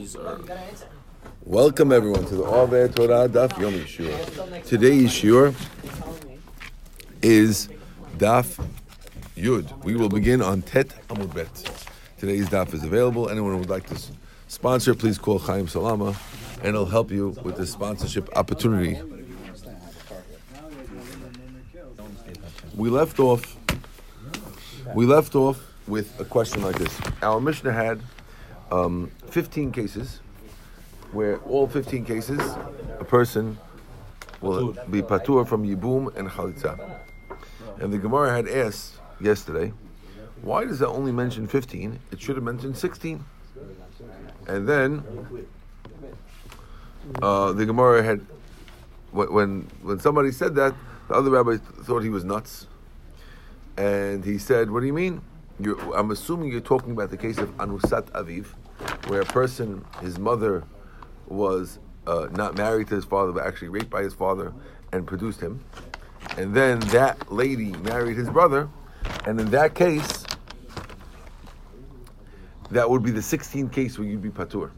Uh, Welcome everyone to the Ave Torah Daf Yomi Shiur. Today's Shiur is Daf Yud. We will begin on Tet Amud Bet. Today's Daf is available. Anyone who would like to sponsor, please call Chaim Salama, and he'll help you with the sponsorship opportunity. We left off. We left off with a question like this. Our Mishnah had um, 15 cases where all 15 cases a person will be patur from yibum and chalitza. And the Gemara had asked yesterday, why does that only mention 15? It should have mentioned 16. And then uh, the Gemara had, when when somebody said that, the other rabbi thought he was nuts. And he said, What do you mean? You're, I'm assuming you're talking about the case of Anusat Aviv, where a person, his mother, was uh, not married to his father, but actually raped by his father and produced him. And then that lady married his brother. And in that case, that would be the 16th case where you'd be patur.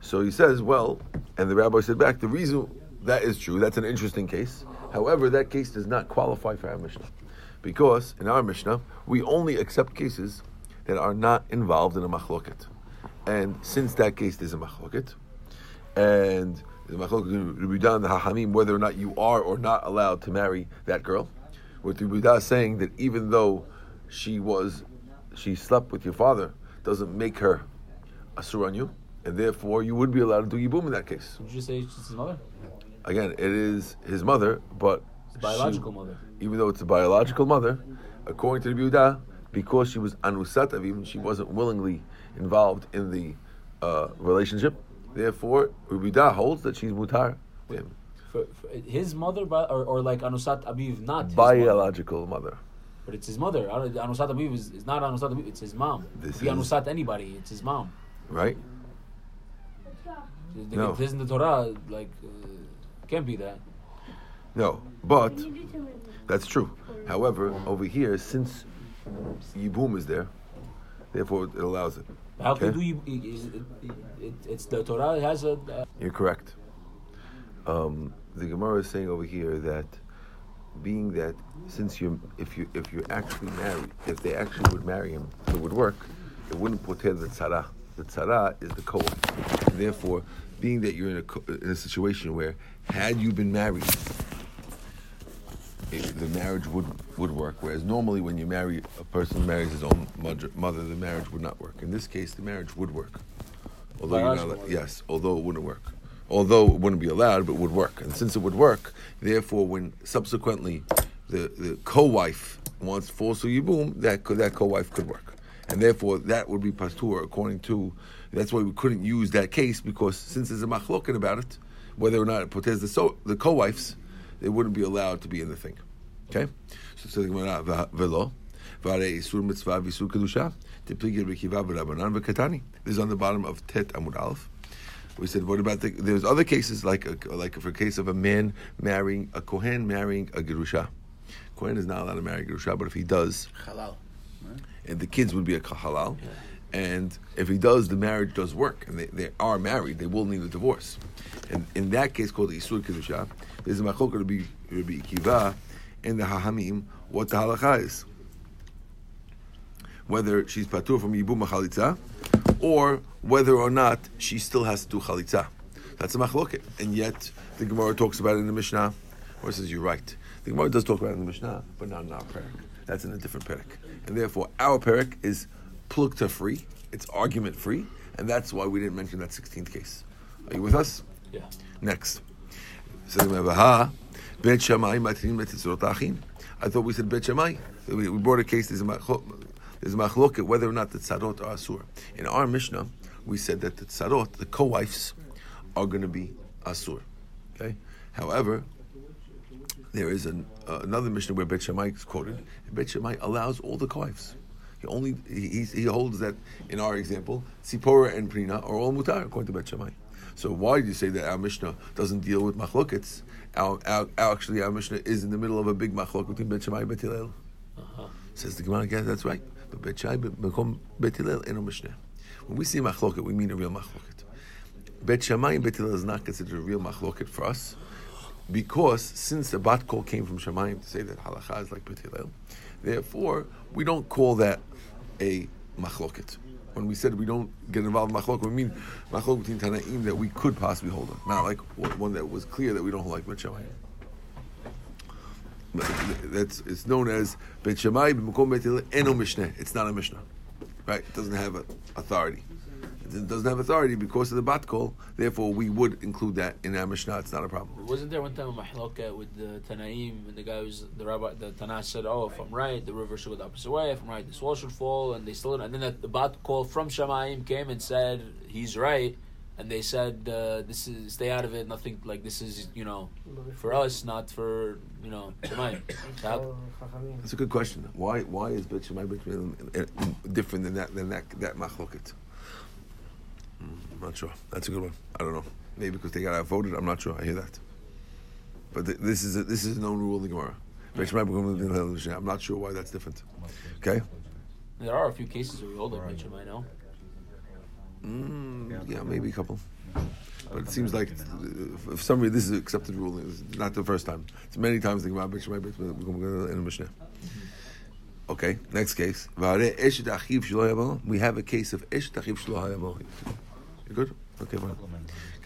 So he says, well, and the rabbi said back, the reason that is true, that's an interesting case. However, that case does not qualify for our Mishnah. Because in our Mishnah, we only accept cases that are not involved in a machloket. And since that case is a machloket, and the machloket the Hachamim, whether or not you are or not allowed to marry that girl, with Rabbi Yehuda saying that even though she was, she slept with your father, doesn't make her asur on you, and therefore you would be allowed to do yibum in that case. Did you say it's his mother? Again, it is his mother, but His biological she- mother. even though it's a biological mother, according to the Yehuda, because she was anusat avim, she wasn't willingly involved in the uh, relationship. Therefore, Yehuda holds that she's mutar him. For, for his mother, or, or like Anusat Abiv, not his mother, biological mother. but it's his mother. Anusat Abiv is, is not Anusat Abiv; it's his mom. This Be is- Anusat anybody, it's his mom. right? The- No. Says in the Torah, like, uh, can't be that. No, but that's true. However, over here, since Yibum is there, therefore it allows it. How can Okay. do you? Is it, it, it's the Torah has a. Uh, You're correct. Um, the Gemara is saying over here that being that since you if you if you're actually married, if they actually would marry him, it would work. It wouldn't portend the tzara. The tzara is the kohen. Therefore, being that you're in a in a situation where had you been married, it, the marriage would would work. Whereas normally, when you marry a person who marries his own mother, mother, the marriage would not work. In this case, the marriage would work. Although you're not, allowed- yes, although it wouldn't work. Although it wouldn't be allowed, but would work. And since it would work, therefore, when subsequently the, the co-wife wants false yibum, that could, that co-wife could work, and therefore that would be pastur according to. That's why we couldn't use that case because since there's a machloket about it, whether or not it portends the so, the co-wives, they wouldn't be allowed to be in the thing. Okay, so Gemara velo. Vare isur mitzvah visur kedusha. Tipli Rekiva v'Rabbanan v'Katani. This is on the bottom of Tet Amud Aleph. We said, what about the? There's other cases like a, like for a case of a man marrying a kohen marrying a gerusha. Kohen is not allowed to marry a gerusha, but if he does, Halal. and the kids would be a halal. And if he does, the marriage does work, and they, they are married. They will need a divorce. And in that case, called the isur kedusha, there's a machloka to be Rabbi Akiva and the Hahamim what the halacha is. Whether she's patur from yibum chalitza, or whether or not she still has to do chalitza. That's a machloket. And yet the Gemara talks about it in the Mishnah, or says you're right. The Gemara does talk about it in the Mishnah, but not in our parak. That's in a different parak. And therefore, our parak is plukta free. It's argument free, and that's why we didn't mention that 16th case. Are you with us? yeah. Next. So the Gemara, "Ha, Bet Shammai matrin betitzrot achin." I thought we said Bet Shammai. We, we brought a case. There's a machlo- there's a machloket whether or not the tzarot are asur. In our Mishnah, we said that the tzarot, the co-wives, are going to be asur. Okay. However, there is an, uh, another Mishnah where Bet Shammai is quoted. Bet Shammai allows all the co-wives. He only he, he holds that in our example, Sipora and Prina are all mutar according to Bet Shammai. So why do you say that our Mishnah doesn't deal with machlokets? Our, our, actually our Mishnah is in the middle of a big machlok between Bet Shammai and Bet Hillel. Uh-huh. Says the Gemara again, that's right. But Bet Shammai bekom Bet Hillel in a Mishnah. When we say machloket, we mean a real machloket. Bet Shammai and Bet Hillel is not considered a real machloket for us because since the bat kol came from Shamayim to say that halacha is like Bet Hillel, therefore we don't call that a machloket. When we said we don't get involved in machloket, we mean machloket between Tanaim that we could possibly hold on, not like one that was clear that we don't hold like Bet. That's it's known as Bet b'makom Bet eno mishneh. It's not a mishnah, right? It doesn't have authority. It doesn't have authority because of the bat kol. Therefore, we would include that in our mishnah. It's not a problem. Wasn't there one time a mahloka with the Tanaim and the guy was the rabbi, the Tanah said, "Oh, if I'm right, the river should go the opposite way. If I'm right, this wall should fall." And they still, and then the, the bat kol from Shamaim came and said he's right, and they said uh, this is stay out of it. Nothing like this is you know for us, not for you know Shemaim. So That's a good question. Why why is Bet Shammai Bet Hillel different than that than that that machloket? I'm not sure. That's a good one. I don't know. Maybe because they got outvoted. I'm not sure. I hear that. But th- this is a, this is a known rule in the Gemara. Bet Shammai Bet Hillel, I'm not sure why that's different. Okay. there are a few cases where we hold like Shemaim. No, Mm, yeah, maybe a couple. But it seems like uh, for some reason this is an accepted rule. It's not the first time. It's many times the Gemara Bet Shammai Bet in the Mishnah. Okay, next case. We have a case of Eshet Achiv Shlo You good? Okay, fine.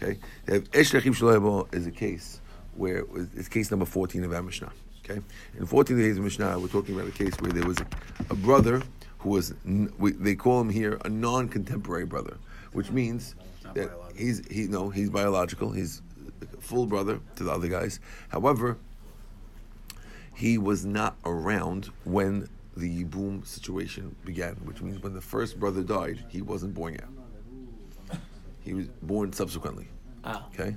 Okay, Eshet Achiv is a case where it's case number 14 of our Mishnah. Okay, in 14 days of Mishnah, we're talking about a case where there was a, a brother who was, we, they call him here a non-contemporary brother, which means that he's he no he's biological, he's a full brother to the other guys. However, he was not around when the boom situation began, which means when the first brother died, he wasn't born yet. He was born subsequently. ah, Okay,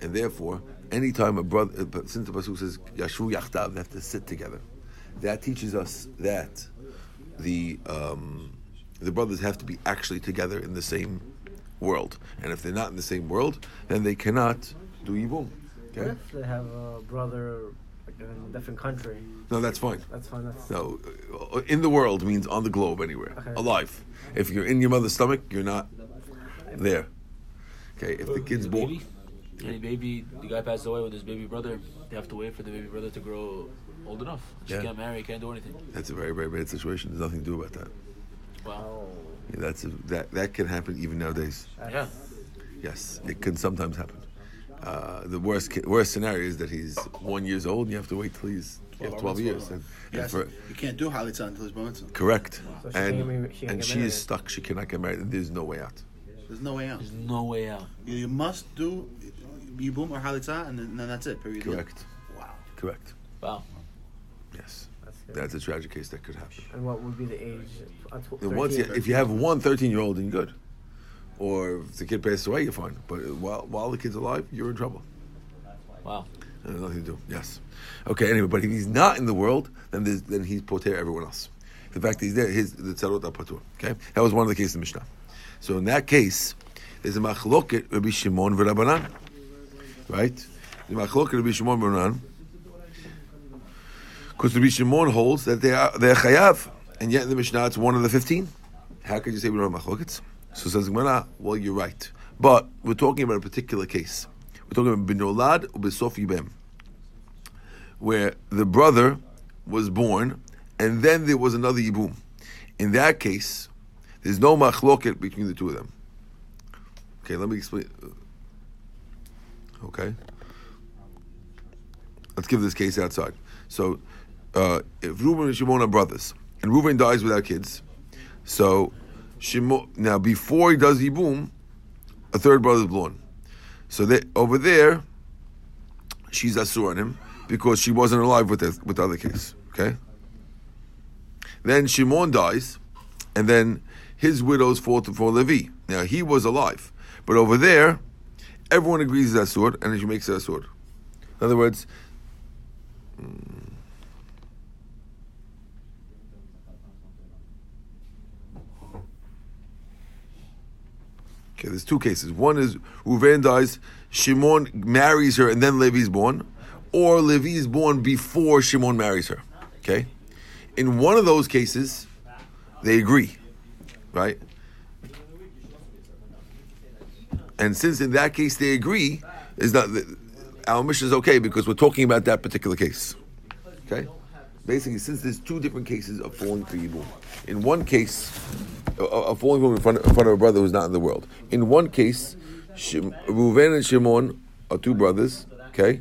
and therefore, anytime a brother, uh, but since the pasuk says yashu yachtav, they have to sit together. That teaches us that the um, the brothers have to be actually together in the same world, and if they're not in the same world, then they cannot do yibum. What Okay, if they have a brother in a different country? no, that's fine. That's fine. That's No, uh, in the world means on the globe anywhere, Okay. alive. If you're in your mother's stomach, you're not there. Okay, if the kid's born, baby, any baby, the guy passed away with his baby brother. They have to wait for the baby brother to grow old enough. She Yeah. can't marry, can't do anything. that's a very very bad situation. There's nothing to do about that. Wow. Yeah, that's a, that that can happen even nowadays. Yeah. Yes, it can sometimes happen. Uh, the worst worst scenario is that he's one years old and you have to wait till he's you have 12 years. And, and Yes, for, you can't do Halitza until he's bar mitzvah. correct. So she can't and she can't and get she married. is stuck. She cannot get married. There's no way out. There's no way out. There's no way out. You, you must do Yibum or Halitza, and then, and then that's it. Period. Correct. Wow. Correct. Wow. Yes. That's. That's a tragic case that could happen. and what would be the age? Uh, tw- once you, if you have one 13 year old, then you're good. Or if the kid passes away, you're fine. But while, while the kid's alive, you're in trouble. Wow. And there's nothing to do. Yes. Okay. Anyway, but if he's not in the world, then then he's poter everyone else. The fact that he's there, his the tzarot apatur. Okay, that was one of the cases in Mishnah. So in that case, there's a machloket Rabbi Shimon v'Rabbanan, right? The machloket Rabbi Shimon v'Rabbanan, because Rabbi Shimon holds that they are they're chayav, and yet in the Mishnah it's one of the fifteen. How could you say we don't have machlokets? So says Gemara, well you're right, but we're talking about a particular case. We're talking about binolad ubesof yibem, where the brother was born, and then there was another yibum. In that case, there's no machloket between the two of them. Okay, let me explain. Okay, let's give this case outside. So, uh, if Reuben and Shimon are brothers, and Reuben dies without kids, so Shimon now before he does yibum, a third brother is born. So they, over there, she's asur on him because she wasn't alive with the, with the other case. Okay. Then Shimon dies, and then his widows fall to for Levi. Now he was alive, but over there, everyone agrees it's asur, and she makes it asur. In other words. Okay, there's two cases. One is Reuven dies, Shimon marries her, and then Levi's born, or Levi is born before Shimon marries her. Okay, in one of those cases, they agree, right? And since in that case they agree, is not our Mishnah is okay because we're talking about that particular case. Okay, basically, since there's two different cases of falling for Yibum. In one case, a, falling woman in front, in front of a brother who's not in the world. In one case, Shem, Reuven and Shimon are two brothers. Okay,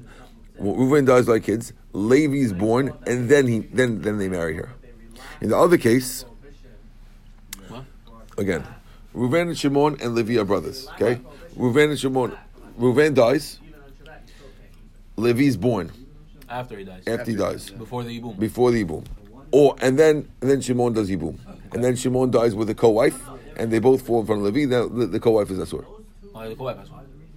well, Reuven dies like kids. Levi is born, and then he then then they marry her. In the other case? Again, Reuven and Shimon and Levi are brothers. Okay, Reuven and Shimon. Reuven dies. Levi's born After he dies. after he dies Before the Yibum. before the Yibum. Or and then and then Shimon does Yibum. And then Shimon dies with a co-wife, and they both fall in front of Levi. Now the, the co-wife is Asur Oh, the co-wife has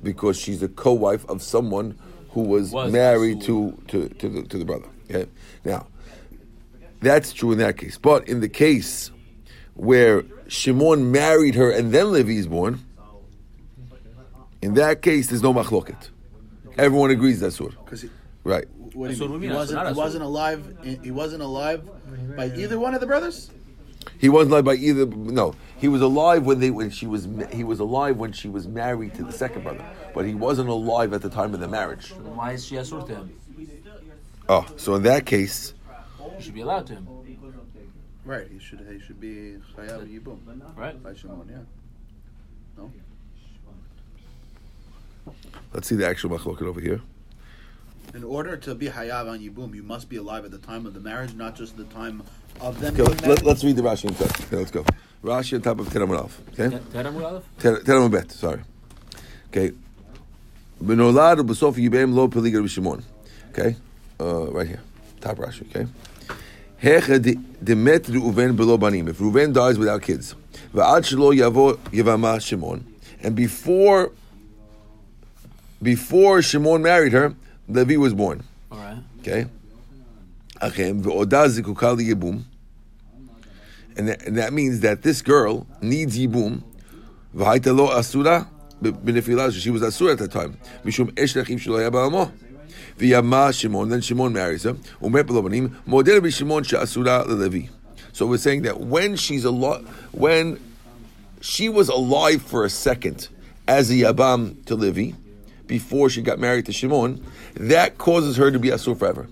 because she's a co-wife of someone who was, Was married to, to, to, the, to the brother. Okay, now that's true in that case. But in the case where Shimon married her and then Levi is born, in that case there's no machloket. Everyone agrees that's Asur. He, Right. what do you mean? mean He wasn't, he wasn't alive. He wasn't alive by either one of the brothers. He wasn't alive by either. No, he was alive when they when she was he was alive when she was married to the second brother, but he wasn't alive at the time of the marriage. Why is she Asur to him? Oh, so in that case, She should be allowed to him. Right. He should. He should be chayav yibum. Right. By Shimon. Yeah. No. let's see the actual machloket over here. In order to be hayav on yibum, you must be alive at the time of the marriage, not just the time of them Okay, let, let's read the Rashi instead. Okay, let's go. Rashi on top of Teram Alf. Okay, Terem Ralph? Teram Bet. Sorry. Okay. Benolad b'sof yibem lo peligar b'shimon. Okay, uh, right here, top Rashi. Okay. Demet Reuven below banim. If Reuven dies without kids, va'ad shelo yavo yavama Shimon, and before before Shimon married her, Levi was born. All right. Okay. Achem ve'odah. And that, and that means that this girl needs yibum. V'haita lo asura b'nefilah. She was asura at that time. Mishum esh shelo. V'yama Shimon. Then Shimon marries her. Umet b'lo banim. Model she'asura leLevi. So we're saying that when she's alive, when she was alive for a second as a yabam to Levi, before she got married to Shimon, that causes her to be asur forever.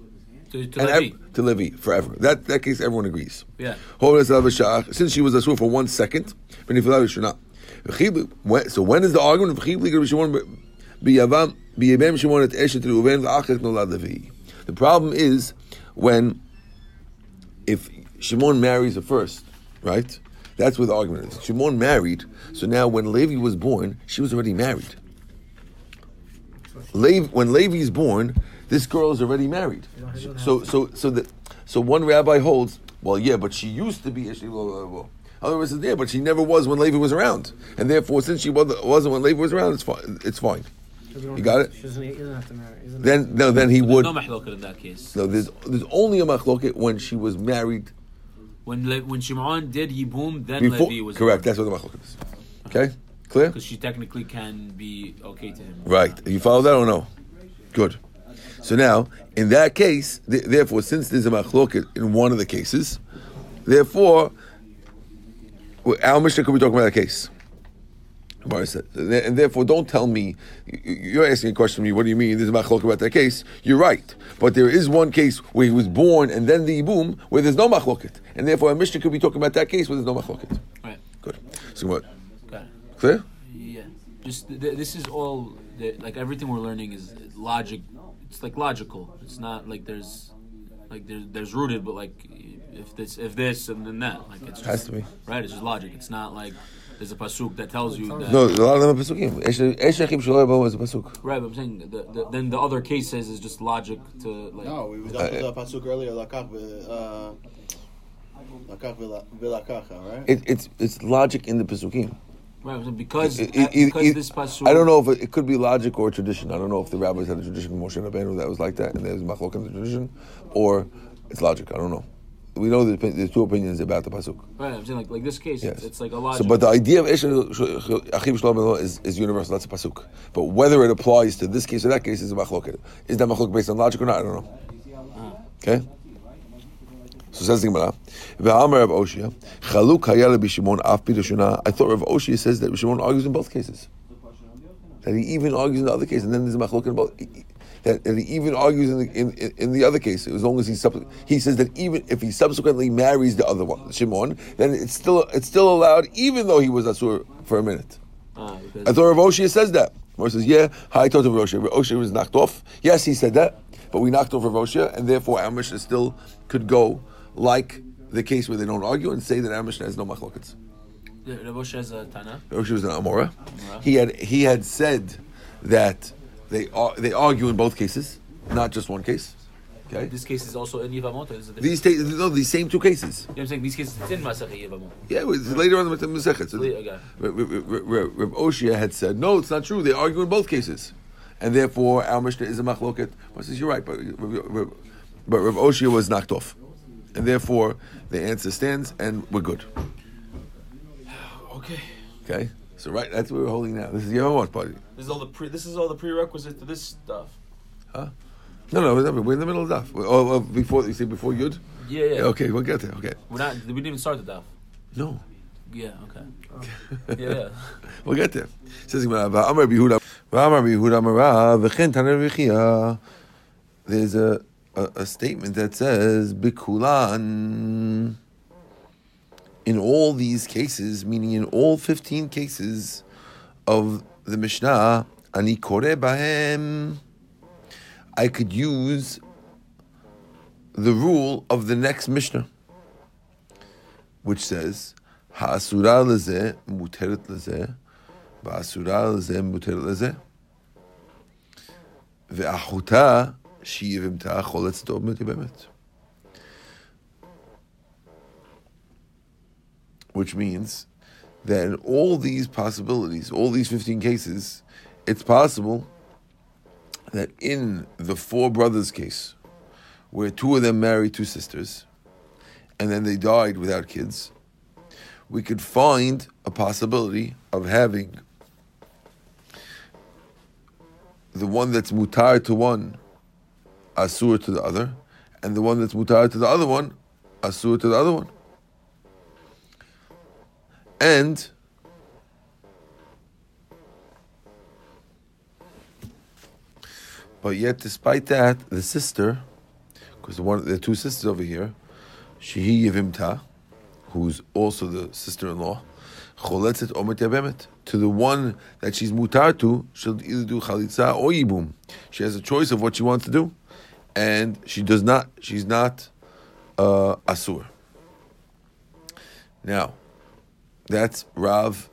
To, to Levi. ev- to Levi forever. That that case everyone agrees. Yeah. Of Since she was asur for one second, b'nifilah rishona. V'chibli- when- So when is the argument? Ger Shimon The problem is when if Shimon marries her first, right? That's where the argument is. Shimon married, so now when Levi was born, she was already married. Levi, when Levi is born, this girl is already married. So, so, so the, so one rabbi holds, well, yeah, but she used to be a blah. Other yeah, but she never was when Levi was around, and therefore, since she wasn't, wasn't when Levi was around, it's fine. It's fine. You got it? She doesn't, he doesn't have to marry. he doesn't Then, no, then he would. no mahloket in that case. No, there's there's only a machloket when she was married When Le- when Shimon did Yibum, then before. Levi was correct. That's what the machloket is. Okay, clear. Because she technically can be okay to him. Right. You follow that or no? Good. So now, in that case, th- therefore, since there's a machloket in one of the cases, therefore, well, our Mishnah could be talking about that case. Gemara and therefore, don't tell me. You're asking a question to me. What do you mean? There's a machloket about that case. You're right, but there is one case where he was born and then the ibum, where there's no machloket, and therefore, a Mishnah could be talking about that case where there's no machloket. Right. Good. So what? It. Clear? Yeah. Just th- th- this is all the, like everything we're learning is logic. It's like logical. It's not like there's like there's there's rooted, but like if this if this and then that like it's just, Has to be. right. It's just logic. It's not like there's a pasuk that tells you that. No, a lot of them are pasukim. Esh- Esh Achim Shaloi Bo is a pasuk. Right, but I'm saying the, the, then the other cases is just logic to like. No, we was up with the pasuk earlier. Lakach ve- uh, lakach vela- velakacha, right? It, it's it's logic in the pasukim. Right, because It- uh, it- it- because it- this pasuk. I don't know if it, it could be logic or tradition. I don't know if the rabbis had a tradition of Moshe Rabbeinu that was like that, and there's machlok in the tradition, or it's logic. I don't know. We know there's, there's two opinions about the pasuk. Right, I'm saying like like this case, Yes, it's, it's like a logic. So, but the idea of Shalom is, is universal. That's a pasuk. But whether it applies to this case or that case is a machlok. Is that machlok based on logic or not? I don't know. Okay. So says the Gemara, "Ve'amar Rav Oshia, chaluk hayal b'Shimon af b'Rishona." I thought Rav Oshia says that Shimon argues in both cases. that he even argues in the other case, and then there's a machlok about that, that he even argues in the in, in, the other case as long as he sub, he says that even if he subsequently marries the other one Shimon, then it's still it's still allowed even though he was asur for a minute. Ah, because I thought Rav Oshia says that. Rav says, yeah, hi, told Rav Oshia. Rav Oshia was knocked off. Yes, he said that, but we knocked off Rav Oshia, and therefore our Mishnah still could go like the case where they don't argue and say that our Mishnah has no machlokets. Rav Osha has a Tana. Rav Oshia was an Amora. He had he had said that they ar- they argue in both cases, not just one case. Okay. This case is also in Yevamot. or Is it? These ta- no, these same two cases. You know what I'm saying? These cases it's in Masachet Yevamot. Yeah, it was later on in the Masechet. So okay. Rav Oshia had said, no, it's not true. They argue in both cases. And therefore, our Mishnah is a machloket. I says, you're right, but, but Rav Oshia was knocked off. And therefore, the answer stands, and we're good. Okay. Okay? So, right, that's what we're holding now. This is the Yevamot party. This is all the pre. This is all the prerequisite to this stuff. Huh? No, no, we're in the middle of Daf. Oh, oh, before, you say before Yud? Yeah, yeah. Okay, we'll get there. Okay. We're not. We didn't even start the daf. No. Yeah. Okay. Yeah. yeah. We'll get there. Says Gemara, "Va'amar Yehuda, va'amar Yehuda v'chen taner v'chia." There's a, a a statement that says bikulan. In all these cases, meaning in all fifteen cases of the Mishnah, ani kore bahem. I could use the rule of the next Mishnah, which says ha'asura lezeh muteret lezeh, va'asura lezeh muteret lezeh, ve'achuta sheyivimta choletz tov bemet. Which means that in all these possibilities, all these 15 cases, it's possible that in the four brothers case, where two of them married two sisters, and then they died without kids, we could find a possibility of having the one that's mutar to one, asur to the other, and the one that's mutar to the other one, asur to the other one. And but yet, despite that, the sister, because the one the two sisters over here, Shehi Yevimta, who's also the sister-in-law. To the one that she's mutar to, she'll either do chalitza or yibum. She has a choice of what she wants to do, and she does not. She's not uh, asur. Now, that's Rav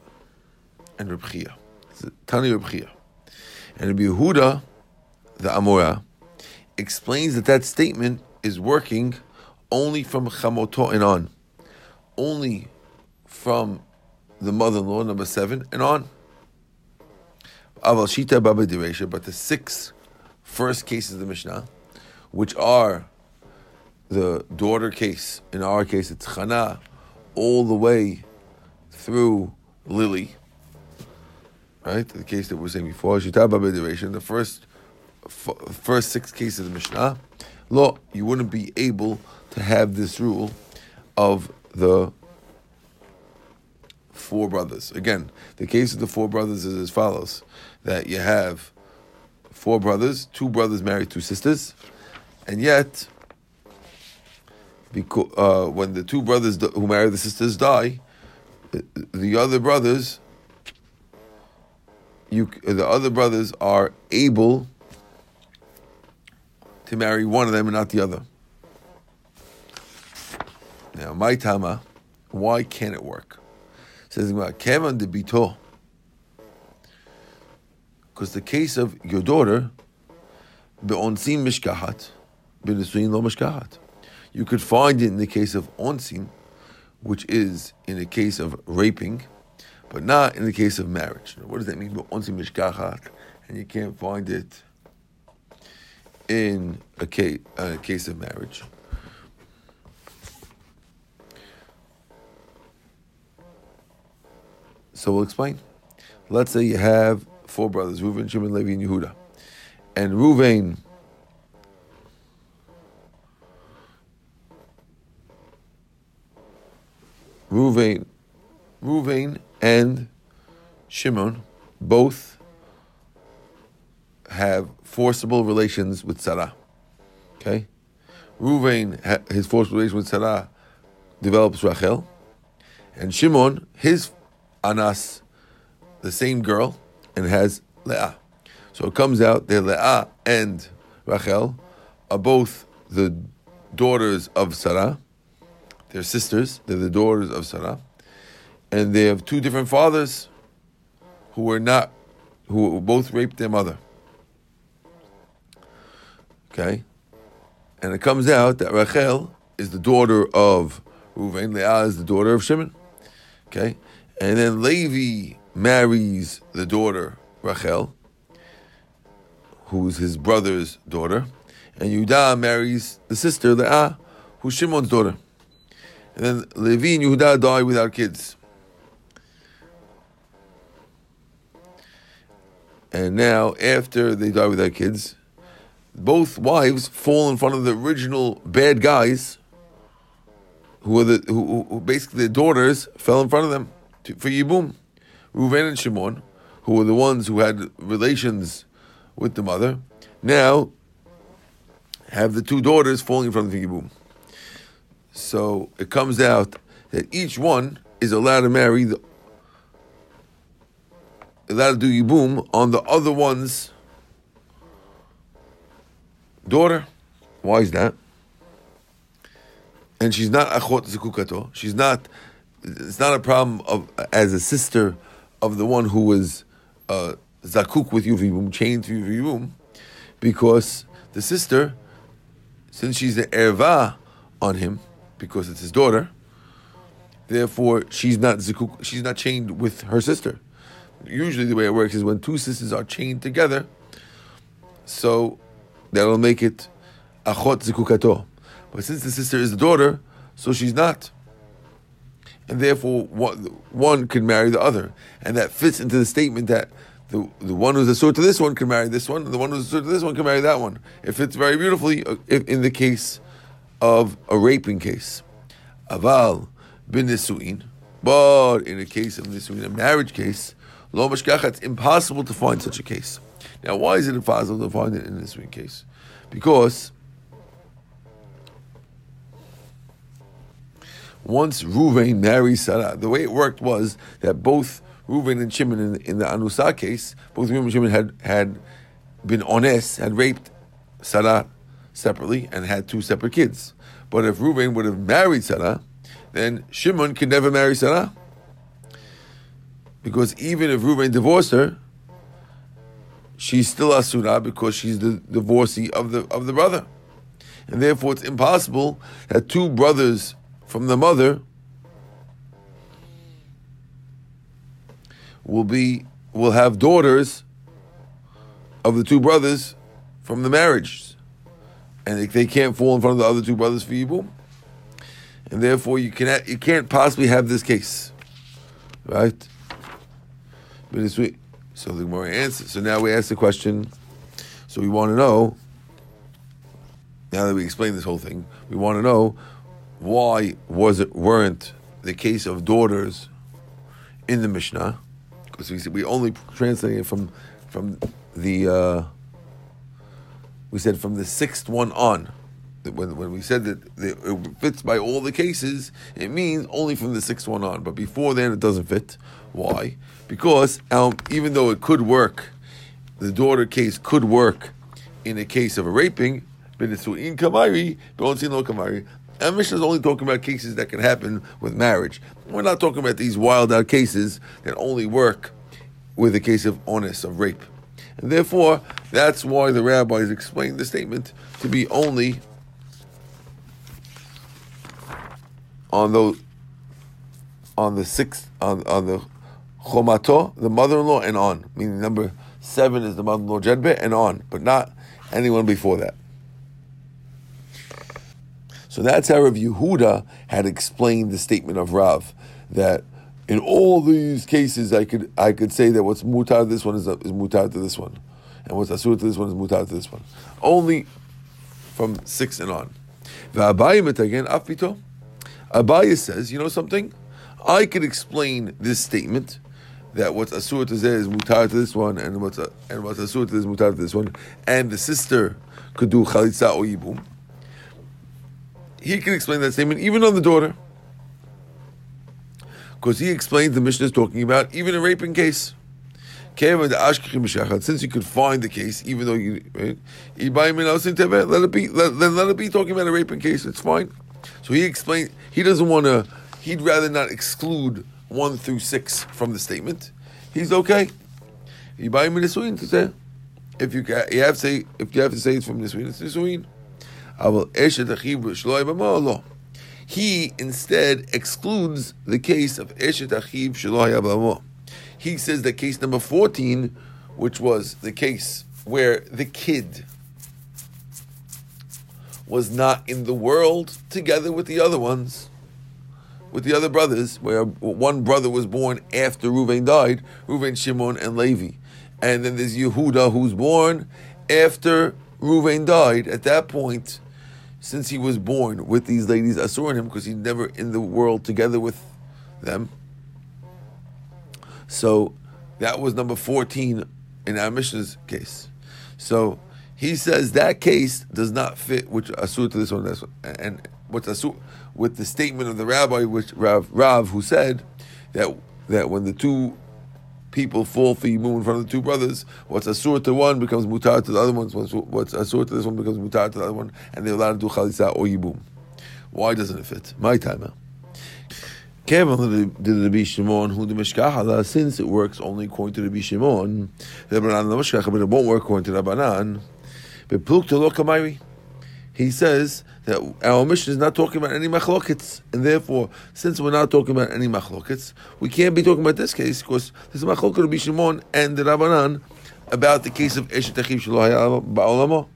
and Reb Chia. Tani Reb Chia. And Rabbi Yehuda, the Amora, explains that that statement is working only from Chamoto and on. Only from the mother-in-law, number seven, and on. Aval Shita Baba Diresha, but the six first cases of the Mishnah, which are the daughter case, in our case it's Chana, all the way through Lily, right? The case that we were saying before, the first first six cases of the Mishnah, lo, you wouldn't be able to have this rule of the four brothers. Again, the case of the four brothers is as follows: that you have four brothers, two brothers married two sisters, and yet, because uh, when the two brothers who marry the sisters die, the- the other brothers, you the other brothers are able to marry one of them and not the other. Now, my tama, why can't it work? Says Kevan de Bito. Because the case of your daughter, mishkahat, mishkahat. You could find it in the case of onsin, which is in the case of raping, but not in the case of marriage. What does that mean? And you can't find it in a case, a case of marriage. So we'll explain. Let's say you have four brothers, Reuven, Shimon, Levi, and Yehuda. And Reuven Reuven, Ruvain and Shimon both have forcible relations with Sarah. Okay? Ruvain, his forcible relation with Sarah develops Rachel. And Shimon, his Anas, the same girl, and has Leah. So it comes out that Leah and Rachel are both the daughters of Sarah. They're sisters. They're the daughters of Sarah, and they have two different fathers, who were not, who both raped their mother. Okay, and it comes out that Rachel is the daughter of Reuven. Leah is the daughter of Shimon. Okay, and then Levi marries the daughter Rachel, who's his brother's daughter, and Yehuda marries the sister Leah, who's Shimon's daughter. And then Levi and Yehuda die without kids. And now, after they die without kids, both wives fall in front of the original bad guys, who are the who, who basically their daughters fell in front of them to, for Yibum. Reuven and Shimon, who were the ones who had relations with the mother, now have the two daughters falling in front of Yibum. So it comes out that each one is allowed to marry the allowed to do Yibum on the other one's daughter. Why is that? And she's not achot zekukato. She's not. It's not a problem of as a sister of the one who was uh, zakuk with yuvibum, chained to yuvibum, because the sister, since she's the erva on him, because it's his daughter, therefore she's not zakuk. She's not chained with her sister. Usually, the way it works is when two sisters are chained together, so that'll make it achot zikukato. But since the sister is the daughter, so she's not. And therefore, one, can marry the other. And that fits into the statement that the, the one who's a sword to this one can marry this one, the one who's a sword to this one can marry that one. It fits very beautifully uh, in the case of a raping case. Aval bin but in a case of nisuin, a marriage case, lo mashkacha, it's impossible to find such a case. Now, why is it impossible to find it in a nisuin case? Because once Ruvain marries Sarah, the way it worked was that both Ruvain and Shimon in, in the Anusa case, both Ruvain and Shimon had, had been honest, had raped Sarah separately and had two separate kids. But if Ruvain would have married Sarah, then Shimon could never marry Sarah. Because even if Ruvain divorced her, she's still Asura because she's the divorcee of the of the brother. And therefore it's impossible that two brothers from the mother will be will have daughters of the two brothers from the marriage, and they, they can't fall in front of the other two brothers for Yibum, and therefore you can't, you can't possibly have this case, right? But it's we. So the Gemara answers. So now we ask the question. So we want to know. Now that we explained this whole thing, we want to know why was it weren't the case of daughters in the Mishnah? Because we we only translating it from from the uh, we said from the sixth one on. When, when we said that it fits by all the cases, it means only from the sixth one on. But before then, it doesn't fit. Why? Because um, even though it could work, the daughter case could work in a case of a raping, but it's in kamari, don't see no kamari. And Mishnah is only talking about cases that can happen with marriage. We're not talking about these wild out cases that only work with a case of honest, of rape. And therefore, that's why the rabbis explained the statement to be only on the on the sixth on, on the chomato, the mother-in-law, and on. Meaning number seven is the mother-in-law jedbe and on, but not anyone before that. So that's how Rav Yehuda had explained the statement of Rav that in all these cases I could I could say that what's mutar to this one is, is mutar to this one, and what's asur to this one is mutar to this one. Only from six and on. Again afito. Abaye says, you know something? I could explain this statement that what's asur to zeh is mutar to this one, and what's a, and what's asur to this is mutar to this one, and the sister could do chalitza or. He can explain that statement even on the daughter, because he explains the Mishnah is talking about even a raping case. Since you could find the case, even though you right, let it be. Let, then let it be talking about a raping case. It's fine. So he explained he doesn't want to. He'd rather not exclude one through six from the statement. He's okay. You buy me nisuin to say if you you have to say if you have to say it's from the nisuin, it's nisuin. He instead excludes the case of eshet achiv shelo He says that case number fourteen, which was the case where the kid was not in the world together with the other ones, with the other brothers, where one brother was born after Reuven died, Reuven, Shimon, and Levi. And then there's Yehuda, who's born after Reuven died. At that point, since he was born with these ladies, Asur him, because he's never in the world together with them. So that was number 14 in our Mishnah's case. So he says that case does not fit which asur to this one, this one. and what's asur with the statement of the rabbi, which Rav, Rav who said that that when the two people fall for yibum in front of the two brothers, what's asur to one becomes mutar to the other one. What's, asur to this one becomes mutar to the other one, and they're allowed to do chalisa or yibum. Why doesn't it fit? My time now. Kevin did the Shimon who the Mishkahala, since it works only according to the Shimon, the Rabbanan but it won't work according to the Rabbanan. He says that our Mishnah is not talking about any machlokets, and therefore, since we're not talking about any machlokets, we can't be talking about this case because there's a machloket of Shimon and the Rabbanan about the case of Eshet Achiv Ba'olamo.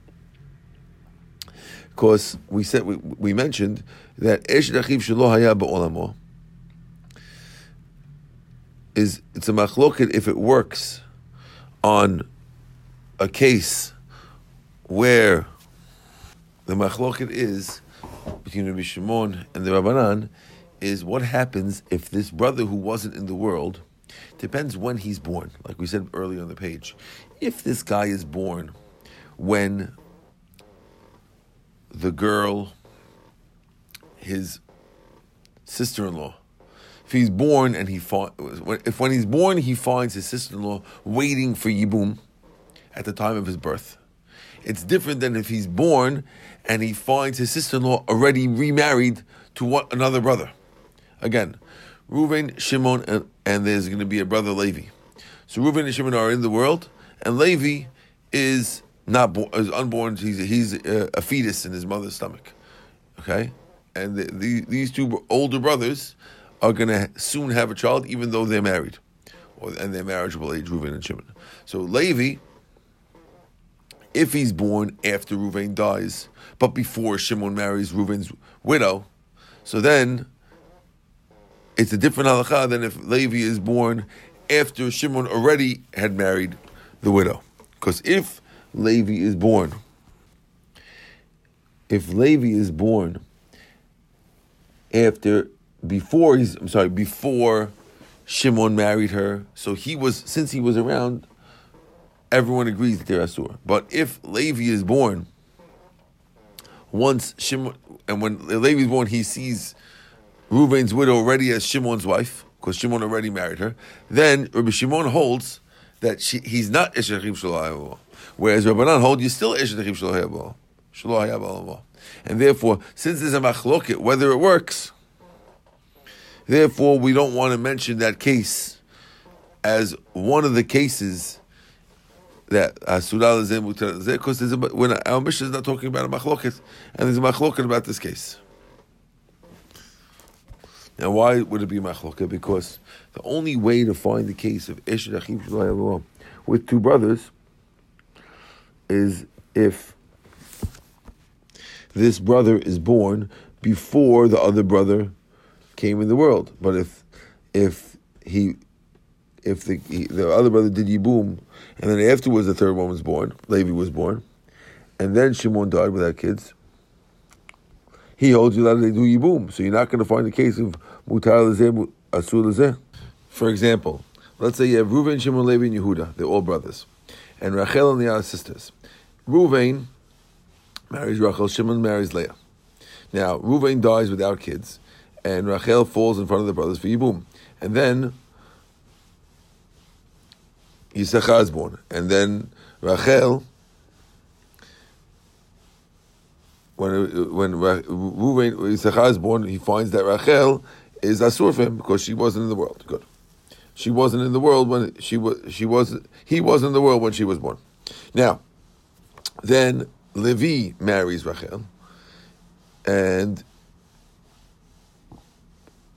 Because we said we, we mentioned that Eshet Achiv Shelo Haya Ba'olamo is it's a machloket if it works on a case where the machloket is between Rabbi Shimon and the Rabbanan is what happens if this brother who wasn't in the world depends when he's born. Like we said earlier on the page, if this guy is born when the girl, his sister-in-law, if he's born and he if when he's born he finds his sister-in-law waiting for Yibum at the time of his birth it's different than if he's born and he finds his sister-in-law already remarried to what another brother. Again, Reuven, Shimon, and, and there's going to be a brother Levi. So Reuven and Shimon are in the world, and Levi is not born, is unborn. He's he's a, a fetus in his mother's stomach. Okay, and the, the, these two older brothers are going to soon have a child, even though they're married, or, and they're marriageable age, Reuven and Shimon. So Levi if he's born after Ruvain dies, but before Shimon marries Ruvain's widow, so then it's a different halacha than if Levi is born after Shimon already had married the widow. Because if Levi is born, if Levi is born after, before he's, I'm sorry, before Shimon married her, so he was, since he was around, everyone agrees that they're asur. But if Levi is born, once Shimon, and when Levi is born, he sees Reuven's widow already as Shimon's wife, because Shimon already married her, then Rabbi Shimon holds that she, he's not Eshachim Shalom. Whereas Rabbanan hold you're still Eshachim Shalom. And therefore, since there's a machloket, whether it works, therefore we don't want to mention that case as one of the cases that Asura Lezeh because when our Mishnah is not talking about a machloket, and there's a machloket about this case. Now, why would it be machloket? Because the only way to find the case of Eshet Achim with two brothers is if this brother is born before the other brother came in the world. But if if he if the the other brother did yibum and then afterwards, the third one was born. Levi was born. And then Shimon died without kids. He holds you that they do yibum. So you're not going to find the case of mutar asur For example, let's say you have Reuven, Shimon, Levi, and Yehuda. They're all brothers. And Rachel and Leah are sisters. Reuven marries Rachel, Shimon marries Leah. Now, Reuven dies without kids, and Rachel falls in front of the brothers for Yibum. And then Yisachar is born. And then Rachel, when when Yisachar is born, he finds that Rachel is Asur for him because she wasn't in the world. Good. She wasn't in the world when she was. She was. He wasn't in the world when she was born. Now, then Levi marries Rachel, and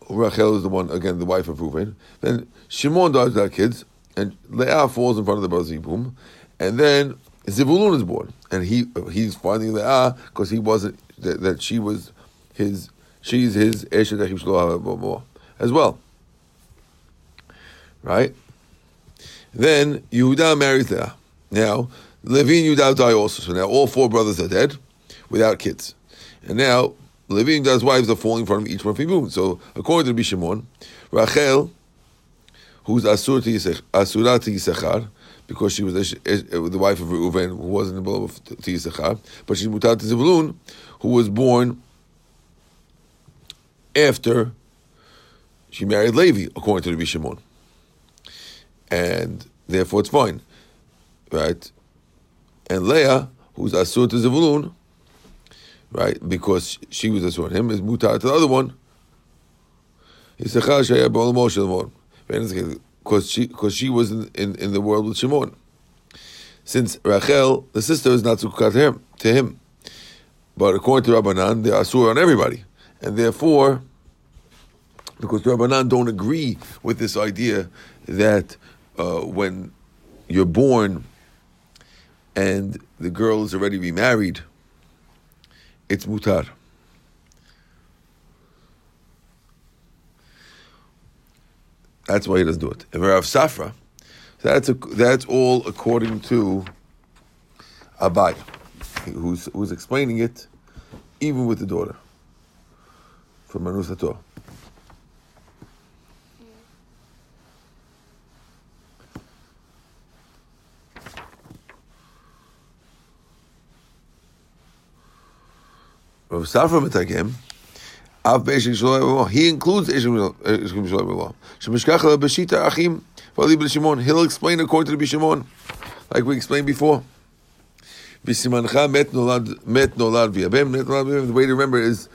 Rachel is the one again, the wife of Reuven. Then Shimon dies without kids, and Leah falls in front of the Yibum, and then Zivulun is born, and he he's finding Leah because he wasn't that, that she was his she's his Eshet Achiv Shlo as well, right? Then Yehuda marries Leah. Now Levi and Yehuda die also, so now all four brothers are dead without kids, and now Levi and Yehuda's wives are falling in front of each one of Yibum. So according to Bishimon, Rachel who's Asura Yisachar, because she was Ish- uh, the wife of Reuven, who wasn't of- to Yisachar, but she's Mutat to Zebulun, who was born after she married Levi, according to the Shimon. And therefore it's fine, right? And Leah, who's Asur to Zebulun, right, because she was Asur, him is Mutat to the other one, Yisachar Shaya Moshe because she because she was in, in, in the world with Shimon. Since Rachel, the sister, is not sukkah to him, to him, but according to Rabbanan, they are asur on everybody, and therefore, because the Rabbanan don't agree with this idea that uh, when you're born and the girl is already remarried, it's mutar. That's why he doesn't do it. If Rav Safra, that's a, that's all according to Abaye, who's who's explaining it, even with the daughter from Manusator. Rav Safra Metagim, Av Be'eshik Shalom Elo, he includes Eshik Shalom uh, Elo. Shemishkach Ela Beshita Achim, Vali B'Shimon. He'll explain according to the B'Shimon, like we explained before. B'Simancha Met Nolad Met Nolad V'Yabem Met Nolad V'Yabem. The way to remember is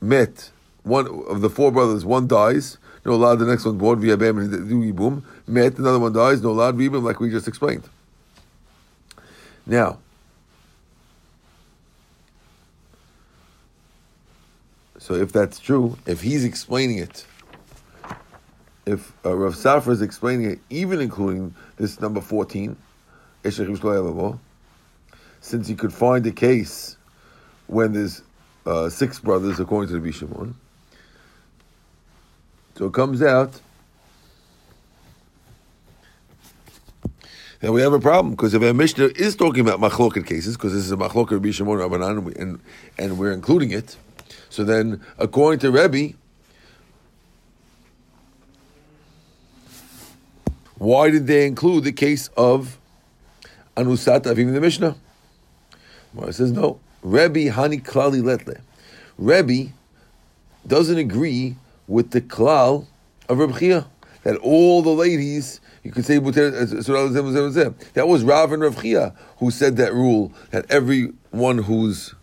Met. One of the four brothers, one dies. Nolad, the next one born V'Yabem and do Yibum. Met, another one dies. Nolad V'Yibum, like we just explained. Now. So if that's true, if he's explaining it, if uh, Rav Safra is explaining it, even including this number 14, Eshech Yishlo Yavavo, since he could find a case when there's uh, six brothers, according to the Bishimon, so it comes out that we have a problem because if our Mishnah is talking about machloket cases, because this is a machloket Bishimon Rabbanan, and, and we're including it, so then, according to Rebbe, why did they include the case of Anusat Avim the Mishnah? Well, it says no. Rebbe Hani Klali Letle. Rebbe doesn't agree with the klal of Reb Chia that all the ladies you could say uh, that was Rav and Rav Chia who said that rule that everyone who's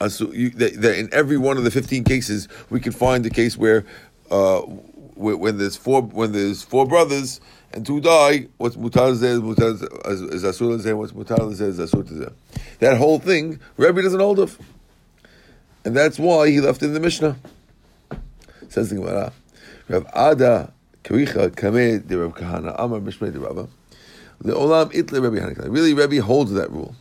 uh, so you, that, that in every one of the fifteen cases, we can find a case where, uh, wh- when there's four when there's four brothers and two die, what's mutar says mutar is asur what's mutar says asur. That whole thing, Rebbe doesn't hold of, and that's why he left in the Mishnah. Says the Gemara, Rav Ada Karicha Kameh de Rav Kahana Amar Mishmei de Rava. The Olam Itle Rebbe Hanukkah. Really, Rebbe holds that rule.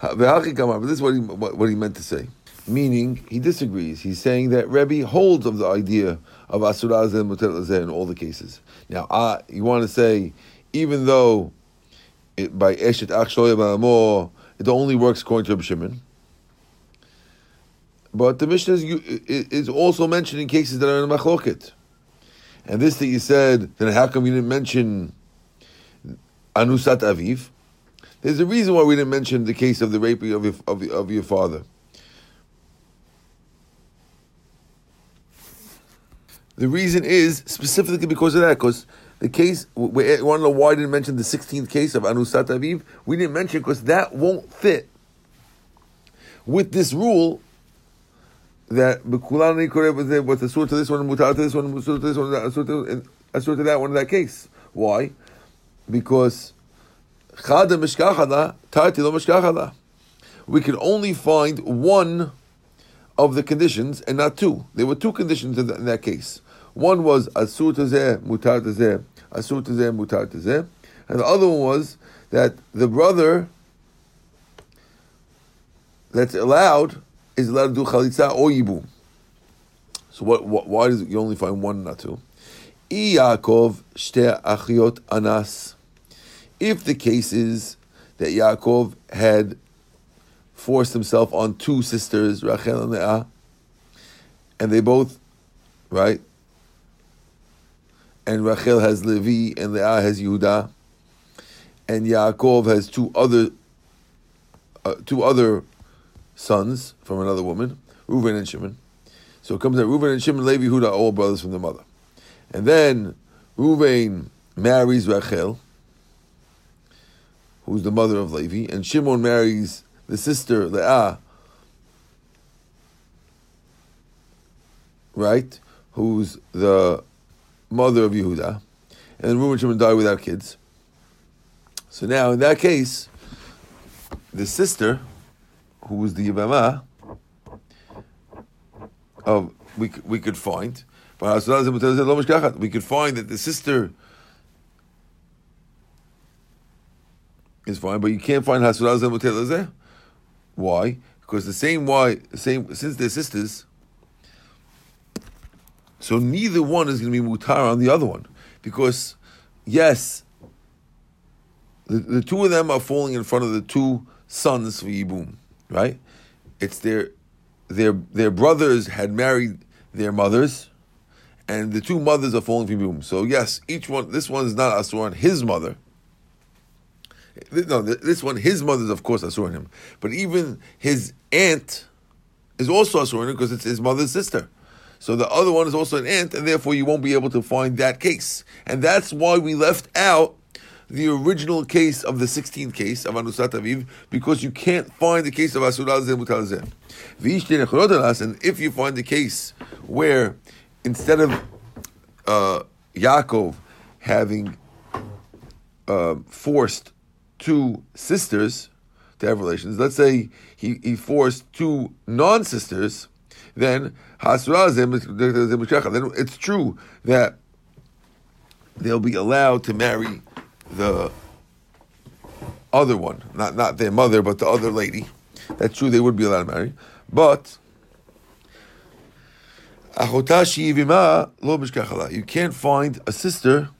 But this is what he, what, what he meant to say. Meaning, he disagrees. He's saying that Rebbe holds of the idea of Asuraz and Mutel in all the cases. Now, you want to say, even though it, by Eshet Ach Ba'amor, it only works according to Reb Shimon. But the Mishnah is, is also mentioning cases that are in Machloket. And this that you said, then how come you didn't mention Anusat Aviv? There's a reason why we didn't mention the case of the raping of your, of, of your father. The reason is specifically because of that, because the case, we want to know why I didn't mention the 16th case of Anusat Aviv? We didn't mention because that won't fit with this rule that Bekulani Koreh was the sort to this one, Mutar to this one, Mutar to this one, Asur to that one that case. Why? Because We could only find one of the conditions and not two. There were two conditions in, in that case. One was Asur Tazeh, Mutar Tazeh, Asur Tazeh, Mutar Tazeh. And the other one was that the brother that's allowed is allowed to do chalitza or yibum. So what, what, why does it, you only find one, not two? Yaakov shte achiot anas. If the case is that Yaakov had forced himself on two sisters, Rachel and Leah, and they both, right? And Rachel has Levi and Leah has Yehuda, and Yaakov has two other, uh, two other sons from another woman, Reuven and Shimon. So it comes that Reuven and Shimon, Levi, Yehuda, all brothers from the mother. And then Reuven marries Rachel, who's the mother of Levi, and Shimon marries the sister Leah, right, who's the mother of Yehuda, and then Reuben Shimon die without kids. So now, in that case, the sister, who was the Yavama, of we we could find, we could find that the sister is fine, but you can't find Hasuraz and Mutelazeh. Why? Because the same why same since they're sisters, so neither one is going to be mutar on the other one. Because yes, the, the two of them are falling in front of the two sons for Yibum, right? It's their their their brothers had married their mothers, and the two mothers are falling for Yibum. So yes, each one this one is not Asur on his mother. No, this one, his mother's of course Asur on him, but even his aunt is also Asur on him because it's his mother's sister. So the other one is also an aunt, and therefore you won't be able to find that case. And that's why we left out the original case of the 16th case of Anusat Aviv, because you can't find the case of Asuraz and Mutalazeh. And if you find the case where instead of uh, Yaakov having uh, forced two sisters to have relations, let's say he, he forced two non sisters, then then it's true that they'll be allowed to marry the other one, not not their mother, but the other lady. That's true; they would be allowed to marry, but. You can't find a sister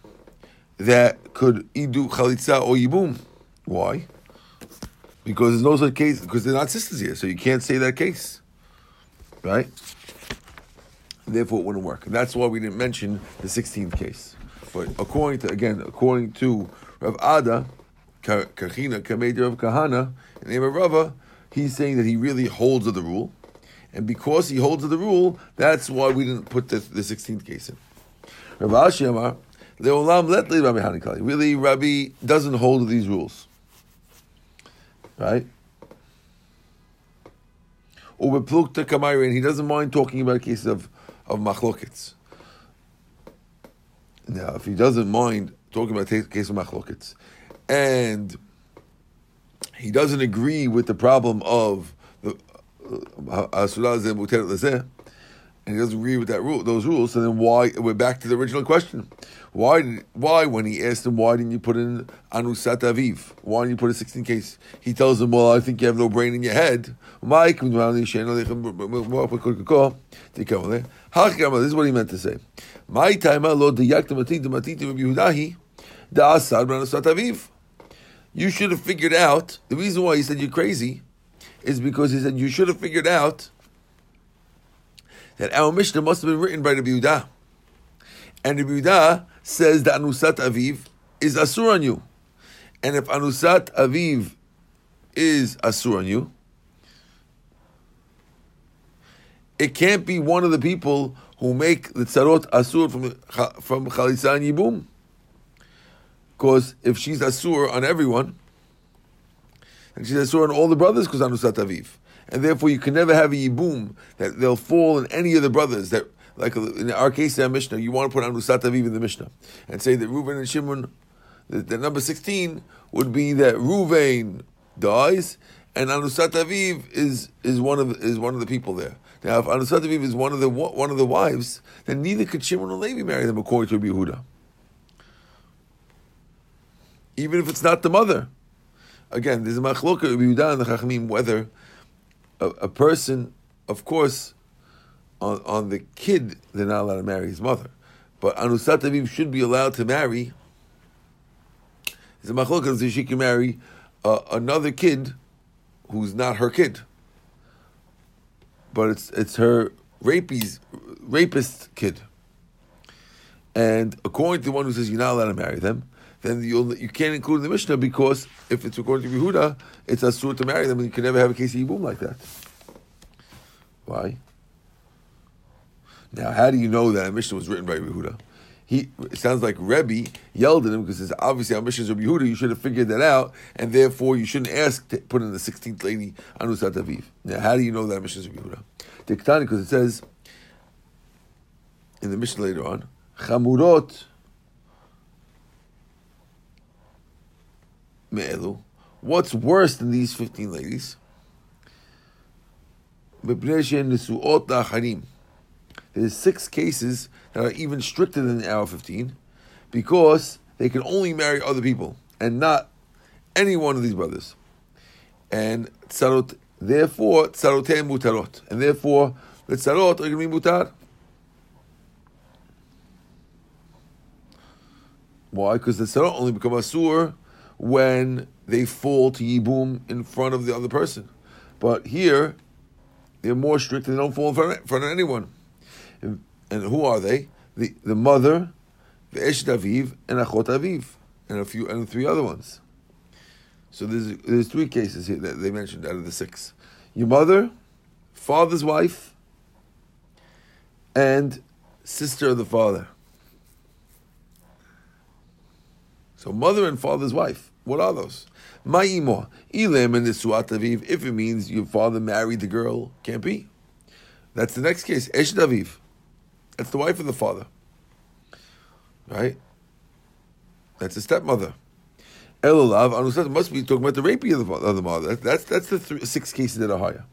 that could idu chalitza or yibum. Why? Because there's no such case, because they're not sisters here, so you can't say that case. Right? Therefore, it wouldn't work. And that's why we didn't mention the 16th case. But according to, again, according to Rav Ada, Kachina, Kameder of Kahana, in the name of Rava, he's saying that he really holds to the rule. And because he holds to the rule, that's why we didn't put the, the 16th case in. Rav Ashi Amar, Leolam let Rabbi Hanikali. Really, Rabbi doesn't hold to these rules. Right? Or Beplukta Kamayri, and he doesn't mind talking about a case of, of machlokets. Now, if he doesn't mind talking about case of machlokets, and he doesn't agree with the problem of the uh, and he doesn't agree with that rule, those rules. So then, why we're back to the original question? Why? Why when he asked him, why didn't you put in Anusat Aviv? Why didn't you put a 16 case? He tells him, well, I think you have no brain in your head. This is what he meant to say. My time, Lord, the You should have figured out the reason why he said you're crazy is because he said you should have figured out that our Mishnah must have been written by Rabbi Yehuda. And Rabbi Yehuda says that Anusat Aviv is Asur on you. And if Anusat Aviv is Asur on you, it can't be one of the people who make the tzarot Asur from, from Chalisa and Yibum. Because if she's Asur on everyone, and she's Asur on all the brothers because Anusat Aviv. And therefore you can never have a Yibum that they'll fall in any of the brothers that like in our case in our Mishnah, you want to put Anusat Aviv in the Mishnah and say that Reuven and Shimon, the, the number 16 would be that Reuven dies and Anusat Aviv is, is, one of, is one of the people there. Now, if Anusat Aviv is one of the one of the wives, then neither could Shimon or Levi marry them according to Yehuda. Even if it's not the mother. Again, there's a machloka Yehuda and the Chachamim whether a, a person, of course, on, on the kid, they're not allowed to marry his mother. But Anusat Aviv should be allowed to marry. There's a machlokas that she can marry uh, another kid who's not her kid. But it's it's her rapist rapist kid. And according to the one who says you're not allowed to marry them, then you you can't include the Mishnah because if it's according to Yehuda, it's asur to marry them, and you can never have a case of yibum like that. Why? Now, how do you know that a Mishnah was written by Yehuda? He it sounds like Rebbe yelled at him because it's obviously our Mishnah is Rabbi Yehuda. You should have figured that out, and therefore you shouldn't ask to put in the sixteenth lady Anusat Aviv. Now, how do you know that Mishnah is Rabbi Yehuda? Diktani, because it says in the Mishnah later on, Chamurot Me'elu. What's worse than these fifteen ladies? There's six cases that are even stricter than the hour 15 because they can only marry other people and not any one of these brothers. And tzarot, therefore, tzarotem mutarot. And therefore, the tzarot are going to be mutar. Why? Because the tzarot only become a asur when they fall to yibum in front of the other person. But here, they're more strict they don't fall in front of, in front of anyone. And, and who are they? The the mother, the Eshet Aviv, and Achot Aviv, and a few and three other ones. So there's there's three cases here that they mentioned out of the six. Your mother, father's wife, and sister of the father. So mother and father's wife. What are those? Ma'imo, ilim and nisuat aviv. If it means your father married the girl, can't be. That's the next case. Eshet aviv. That's the wife of the father. Right? That's the stepmother. Elulav, Anusat must be talking about the raping of the, of the mother. That's that's the three, six cases that are higher.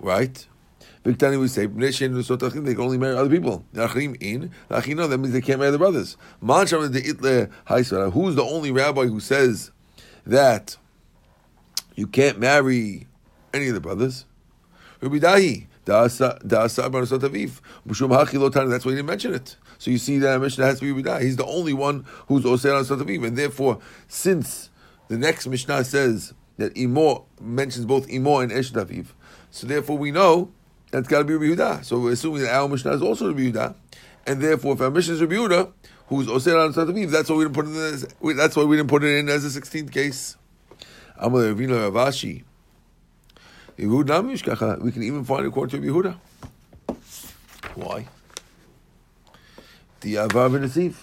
Right? Viktani we say, they can only marry other people. in, that means they can't marry the brothers. Who's the only rabbi who says that you can't marry any of the brothers? Rabbi Dahi. That's why he didn't mention it. So you see that Mishnah has to be Rabbi He's the only one who's Osir on Aviv. And therefore, since the next Mishnah says that Imo mentions both Imo and Eshet Aviv, so therefore we know that's got to be Rabbi So we're assuming that our Mishnah is also Rabbi And therefore, if our Mishnah is Rabbi who's Osir on Aviv, that's why we didn't put it in as, that's why we didn't put it in as a 16th case. Amar Ravina Ravashi. We can even find it according to Yehuda. Why? The Avar v'Nesiv.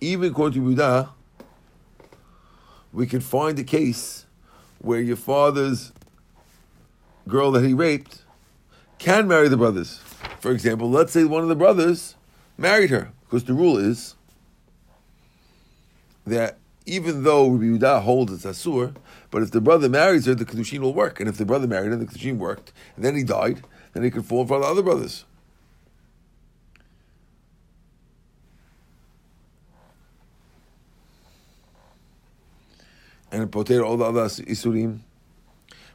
Even according to Yehuda, we can find a case where your father's girl that he raped can marry the brothers. For example, let's say one of the brothers married her, because the rule is that even though Rabbi Yehuda holds it's asur, but if the brother marries her, the kedushin will work. And if the brother married her, the kedushin worked, and then he died, then he could fall in front of the other brothers. And poter all the other isurim.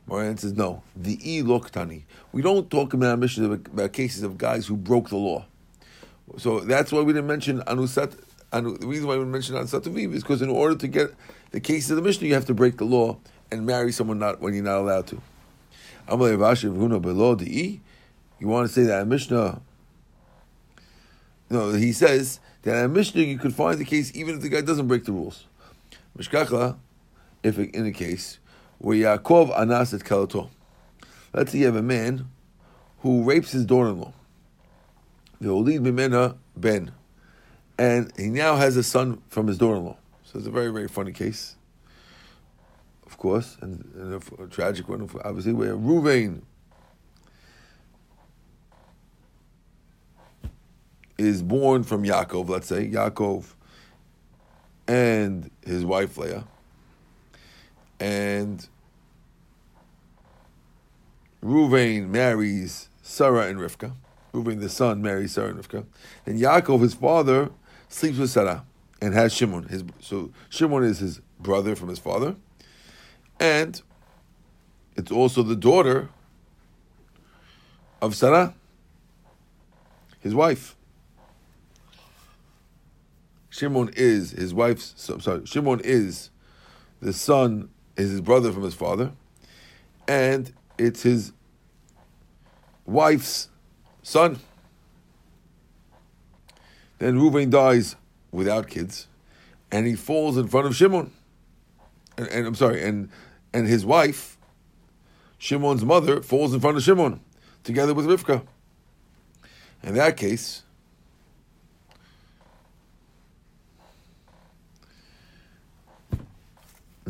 Moran says no. The e loktani. We don't talk about mission about cases of guys who broke the law. So that's why we didn't mention anusat and the reason why we mention Anusat Aviv is because in order to get the case of the mission, you have to break the law and marry someone not when you're not allowed to. E, you want to say that a Mishnah no, he says that in Mishnah you could find the case even if the guy doesn't break the rules. Mishkacha, if in a case Yaakov anas et kalato. Let's say you have a man who rapes his daughter-in-law. The olid mimena ben, and he now has a son from his daughter-in-law. So it's a very very funny case, of course, and, and a, a tragic one, obviously, where Ruvain is born from Yaakov, let's say, Yaakov and his wife Leah. And Ruvain marries Sarah and Rivka. Ruvain, the son, marries Sarah and Rivka. And Yaakov, his father, sleeps with Sarah and has Shimon. His, so Shimon is his brother from his father. And it's also the daughter of Sarah, his wife. Shimon is his wife's. So, sorry, Shimon is the son, is his brother from his father, and it's his wife's son. Then Reuven dies without kids, and he falls in front of Shimon. And, and I'm sorry, and and his wife, Shimon's mother, falls in front of Shimon, together with Rivka. In that case,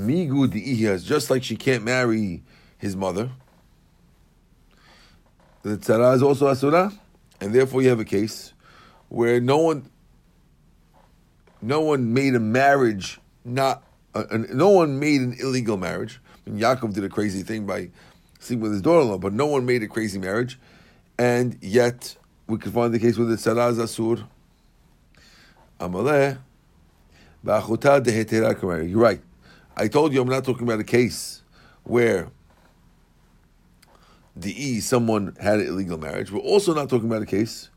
Migu Di'ihas, just like she can't marry his mother, the tzara is also asura, and therefore you have a case where no one, no one made a marriage not, uh, no one made an illegal marriage. I mean, Yaakov did a crazy thing by sleeping with his daughter-in-law, but no one made a crazy marriage, and yet we could find the case where the tzara is asur. Amaleh. You're right. I told you I'm not talking about a case where the E someone had an illegal marriage. We're also not talking about a case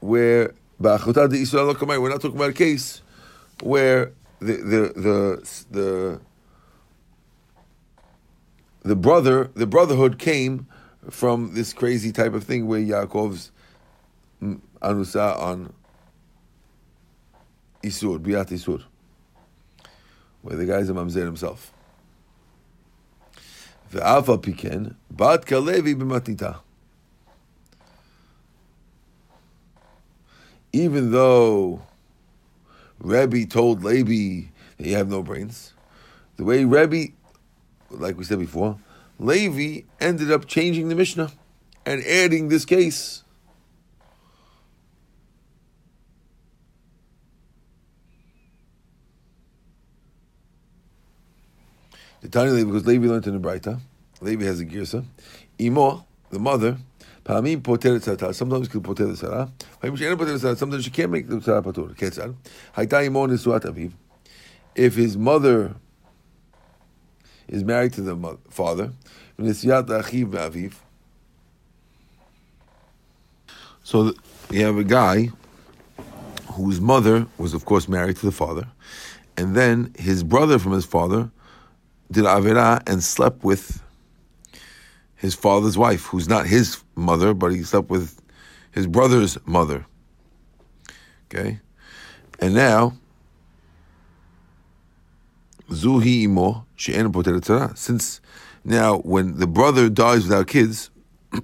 where ba'achuta de Israel kamari. We're not talking about a case where the the the the the brother the brotherhood came from this crazy type of thing where Yaakov's anusa on Isur, Biat Isur, where the guy's a mamzer himself. Ve'alfa piken, bat kalevi b'matnita. Even though Rebbe told Levi that you have no brains, the way Rebbe, like we said before, Levi ended up changing the Mishnah and adding this case. The Tanya Levi, because Levi learned in the Braita, Levi has a girsa. Imo, the mother, Pamim poteret tzara. Sometimes she can poter the tzara. She ain't poter the. Sometimes she can't make the tzara patur. Ketzar. Hayta imo nisuat aviv. If his mother is married to the mo- father, nisiat achiv aviv. So you have a guy whose mother was, of course, married to the father, and then his brother from his father did avera and slept with his father's wife, who's not his mother, but he slept with his brother's mother. Okay, and now zuhi imo she'en poteret. Since now, when the brother dies without kids.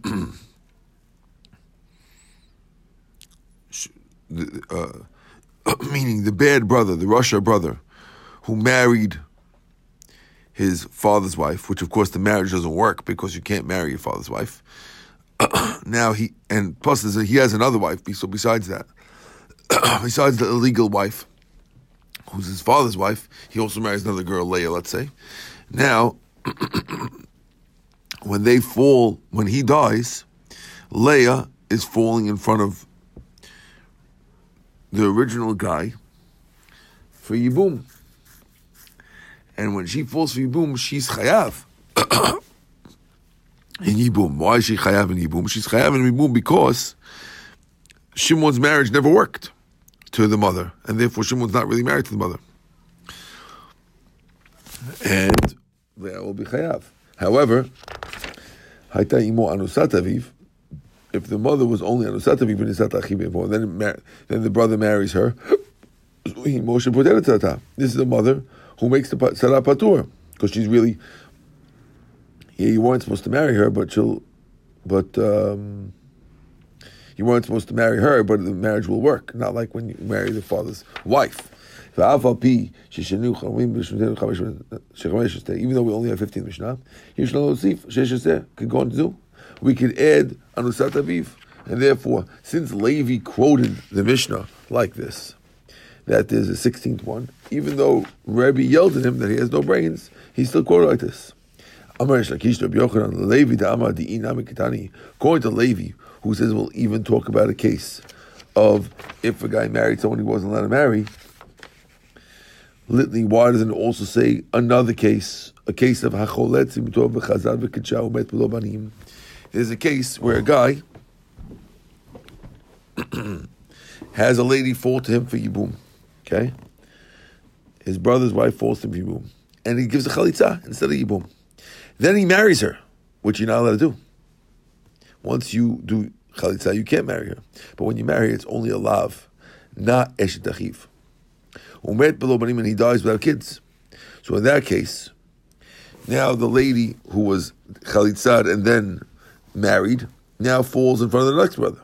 uh, meaning the bad brother, the rasha brother, who married his father's wife, which of course the marriage doesn't work because you can't marry your father's wife. now he and plus he has another wife. So besides that, besides the illegal wife, who's his father's wife, he also marries another girl, Leah. Let's say. Now, when they fall, when he dies, Leah is falling in front of the original guy for Yibum. And when she falls for Yibum, she's Chayav. in Yibum. Why is she Chayav in Yibum? She's Chayav in Yibum because Shimon's marriage never worked to the mother, and therefore Shimon's not really married to the mother. And that will be Chayav. However, Haita Imo Anusat Aviv, if the mother was only anusata even nisata achiv then then the brother marries her. This is the mother who makes the tzara patur because she's really. Yeah, you weren't supposed to marry her, but she'll, but um, you weren't supposed to marry her, but the marriage will work. Not like when you marry the father's wife. Even though we only have 15 Mishnah, could go on to do. We could add Anusat Aviv. And therefore, since Levi quoted the Mishnah like this, that there's a 16th one, even though Rabbi yelled at him that he has no brains, he still quoted like this. According to Levi, who says we'll even talk about a case of if a guy married someone he wasn't allowed to marry, Litany, why doesn't it also say another case, a case of There's a case where a guy has a lady fall to him for yibum. Okay? His brother's wife falls to yibum. And he gives a chalitza instead of yibum. Then he marries her, which you're not allowed to do. Once you do chalitza, you can't marry her. But when you marry her, it's only a lav, not eshet achiv. Umet below banim, and he dies without kids. So in that case, now the lady who was chalitzad and then married now falls in front of the next brother.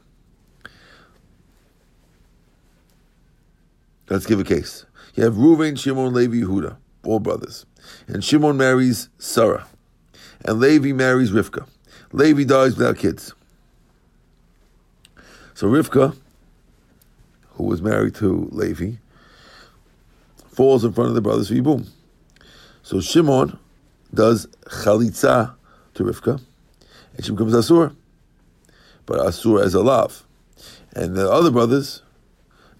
Let's give a case. You have Reuven, Shimon, Levi, Yehuda, four brothers. And Shimon marries Sarah. And Levi marries Rivka. Levi dies without kids. So Rivka, who was married to Levi, falls in front of the brothers boom. So Shimon does chalitza to Rivka, and she becomes Asur. But Asur as a lav. And the other brothers,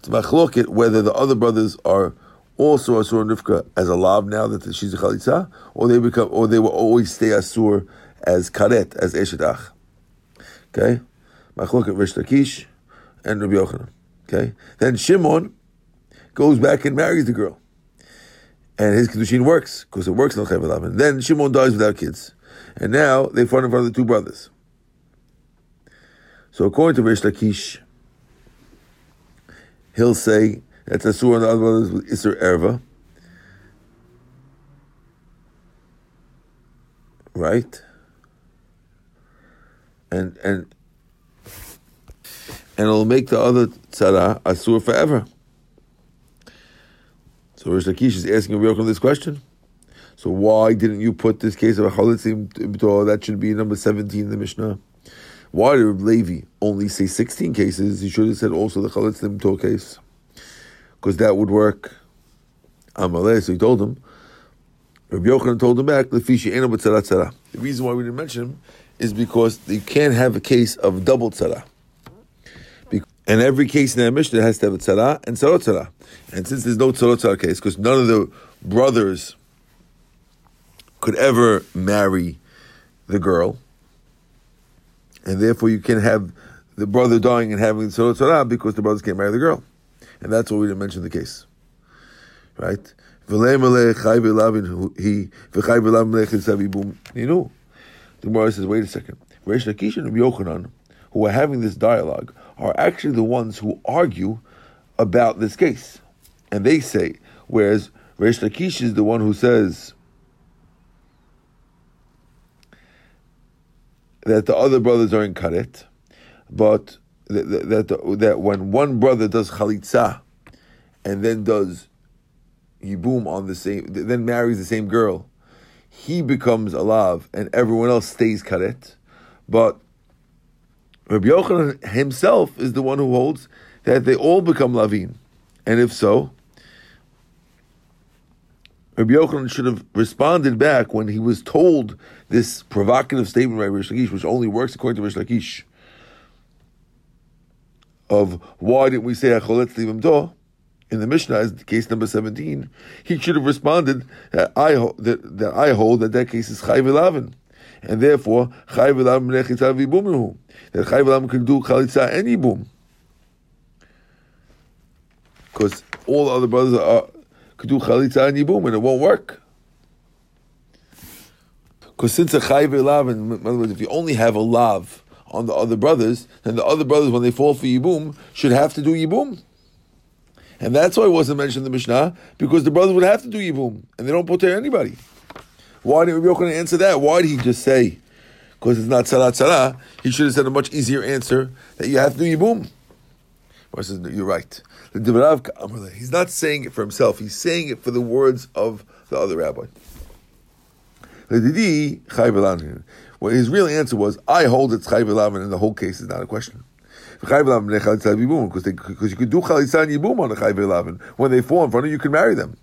machloket whether the other brothers are also Asur and Rivka as a lav now that she's a chalitza, or they become, or they will always stay Asur as karet, as eshetach. Okay? Machloket Rish Lakish and Rabbi Yochanan. Okay? Then Shimon goes back and marries the girl. And his Kiddushin works, because it works in Al And then Shimon dies without kids. And now they find in front of the two brothers. So according to Rish Lakish, he'll say that's Asur and the other brothers with Isser Erva. Right? And and and it'll make the other tzara Asur forever. So Rish Lakish is asking a Rabbi this question. So why didn't you put this case of a chalitzim that should be number 17 in the Mishnah? Why did Levi only say 16 cases? He should have said also the chalitzim to case. Because that would work. Amaleh, so he told him. Rabbi Yochanan told him back, The Fisha Ainob Tsarat Sarah. The reason why we didn't mention him is because you can't have a case of double tzara. And every case in the Mishnah has to have a tzara and tzara tzara. And since there's no tzara tzara case, because none of the brothers could ever marry the girl, and therefore you can have the brother dying and having tzara tzara because the brothers can't marry the girl. And that's why we didn't mention the case. Right? The Gemara says, wait a second. Reish Lakish and Yochanan, who are having this dialogue, are actually the ones who argue about this case. And they say, whereas Reish Lakish is the one who says that the other brothers are in karet, but that, that, that, when one brother does chalitza and then does yibum on the same, then marries the same girl, he becomes alav and everyone else stays karet. But Rabbi Yochanan himself is the one who holds that they all become lavin, and if so, Rabbi Yochanan should have responded back when he was told this provocative statement by Rish Lakish, which only works according to Rish Lakish, of why didn't we say Acholetz Do in the Mishnah as case number 17, he should have responded that I, that, that I hold that that case is Chayv Elavin and therefore Chayv Elam Nechitza Vibumhu. That Chayv Elam can do Chalitza and Yibum. Because all the other brothers are, could do Chalitza and Yibum and it won't work. Because since a Chayv Elav, in other words, if you only have a Lav on the other brothers, then the other brothers, when they fall for Yibum, should have to do Yibum. And that's why it wasn't mentioned in the Mishnah, because the brothers would have to do Yibum, and they don't poter anybody. Why didn't Rabbi Yochanan answer that? Why did he just say, because it's not Tzara Tzara, he should have said a much easier answer, that you have to do Yibum. Or says, you're right. He's not saying it for himself, he's saying it for the words of the other rabbi. Well, his real answer was, I hold it's Chayv and the whole case is not a question. Because you could do Chalitza and Yibum on a Chayv When they fall in front of you, you can marry them.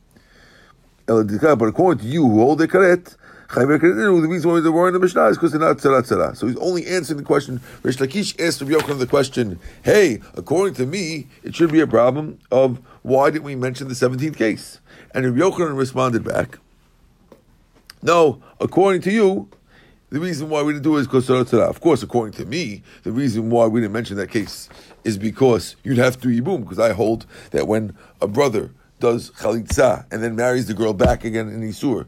But according to you, who hold the karet, the reason why they were in the Mishnah is because they're not tzara tzara. So he's only answering the question. Rish Lakish asked Rabbi Yochanan the question, hey, according to me, it should be a problem of why didn't we mention the 17th case? And Rabbi Yochanan responded back, no, according to you, the reason why we didn't do it is because Of course, according to me, the reason why we didn't mention that case is because you'd have to yibum, because I hold that when a brother does chalitza and then marries the girl back again in Isur,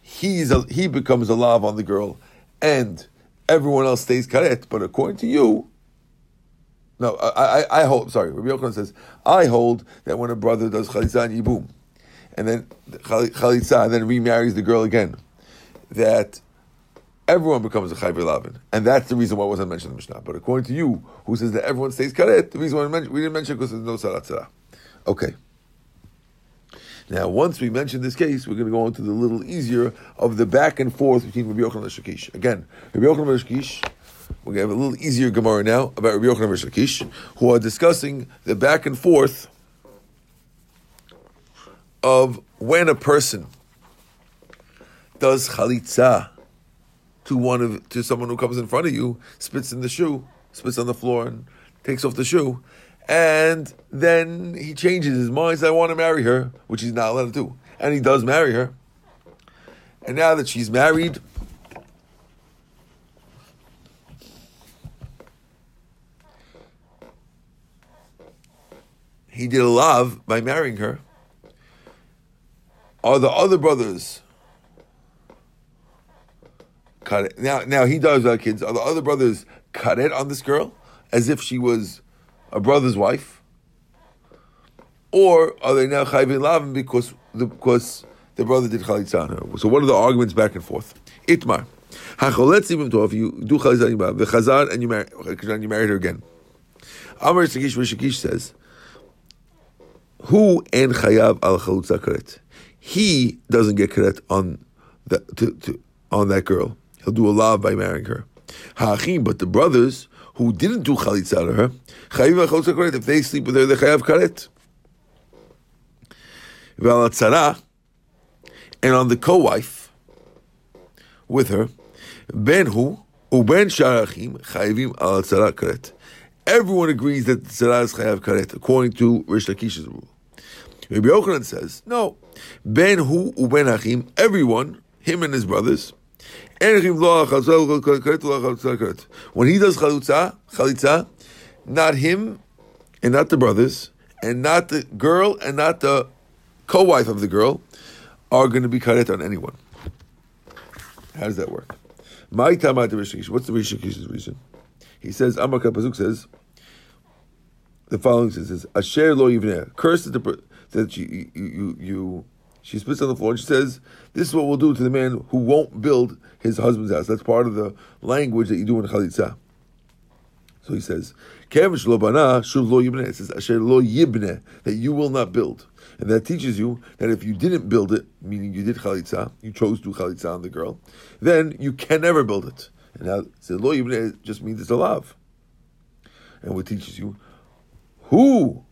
he's a, he becomes a lav on the girl, and everyone else stays karet. But according to you, no, I, I, I hold, sorry, Rabbi Yochanan says, I hold that when a brother does chalitza and yibum, and then chalitza, and then remarries the girl again, that everyone becomes a chayv lavin, and that's the reason why it wasn't mentioned in the Mishnah. But according to you, who says that everyone stays karet, the reason why we didn't mention because there's no salat Okay. Now, once we mention this case, we're going to go into the little easier of the back and forth between Rabbi Yochanan and Shakish. Again, Rabbi Yochanan and Shakish, we're going to have a little easier Gemara now about Rabbi Yochanan and Shakish, who are discussing the back and forth of when a person does chalitza to one of to someone who comes in front of you, spits in the shoe, spits on the floor, and takes off the shoe, and then he changes his mind. Says, "I want to marry her," which he's not allowed to do, and he does marry her. And now that she's married, he did a love by marrying her. Are the other brothers cut it. Now, now he does uh, kids. Are the other brothers cut it on this girl as if she was a brother's wife, or are they now chayvin lavin because the, because the brother did chalitza So what are the arguments back and forth? Itmar. If you do chalitza the chazar and you marry, and you married her again. Amar Shakish Shakish says, "Who and chayav al chalutza karet? He doesn't get karet on the, to, to, on that girl. He'll do a lav by marrying her. Ha'achim, but the brothers who didn't do chalitza to her, chayiv karet. If they sleep with her, they chayav karet. V'alatzara, and on the co-wife with her, ben hu uben sharachim chayivim alatzara karet. Everyone agrees that the tzara is chayav karet, according to Rish Lakish's rule. Rabbi Yochanan says, no, ben hu uben achim, everyone, him and his brothers, when he does chalutza, chalitza, not him and not the brothers, and not the girl and not the co-wife of the girl are going to be karet on anyone. How does that work? What's the Rishikish's reason? He says, Amar Kapazuk says, the following says, Asher lo yivneh, curse the, that you, you, you she spits on the floor and she says, This is what we'll do to the man who won't build his husband's house. That's part of the language that you do in Chalitza. So he says, It says, Asher lo yibne, that you will not build. And that teaches you that if you didn't build it, meaning you did chalitza, you chose to chalitza on the girl, then you can never build it. And now, so lo yibne just means it's a love. And what teaches you, who,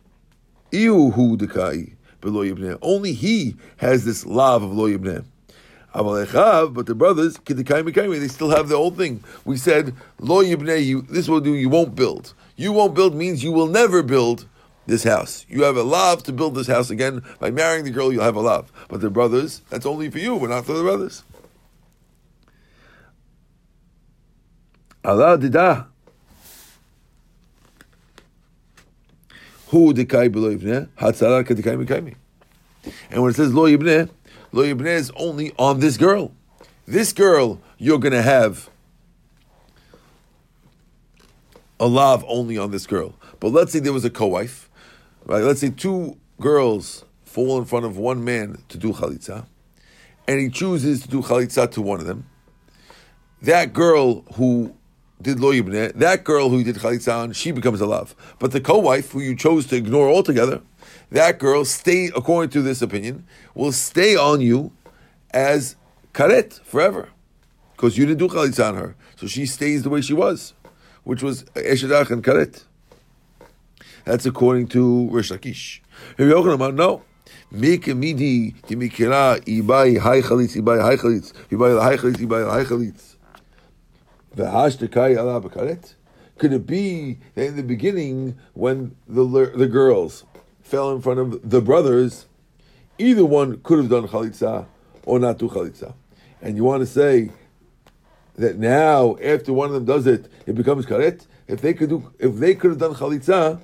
iu hu dekai, only he has this love of lo yibneh. But the brothers, they still have the old thing. We said, lo yibneh, this will do, you won't build. You won't build means you will never build this house. You have a love to build this house again. By marrying the girl, you'll have a love. But the brothers, that's only for you, but not for the brothers. Allah didah. Hu dekai below ibneh, hatzara kedekai mekaymi. And when it says lo yibneh, lo yibneh is only on this girl. This girl, you're going to have a lav only on this girl. But let's say there was a co-wife, right? Let's say two girls fall in front of one man to do chalitza, and he chooses to do chalitza to one of them. That girl who did lo yibneh, that girl who did chalitza on, she becomes a lav. But the co-wife who you chose to ignore altogether, that girl stay, according to this opinion, will stay on you as karet forever. Because you didn't do chalitza on her. So she stays the way she was, which was eshet ach and karet. That's according to Rish Lakish. Rabbi Yochanan, no. Make midi timikira ibai hai chalitz ibai hai chalitz ibai hai chalitz ibai hai chalitz. V'hashtakai ala b'karet. Could it be that in the beginning, when the the girls fell in front of the brothers, either one could have done chalitza or not do chalitza, and you want to say that now after one of them does it, it becomes karet. If they could do, if they could have done chalitza,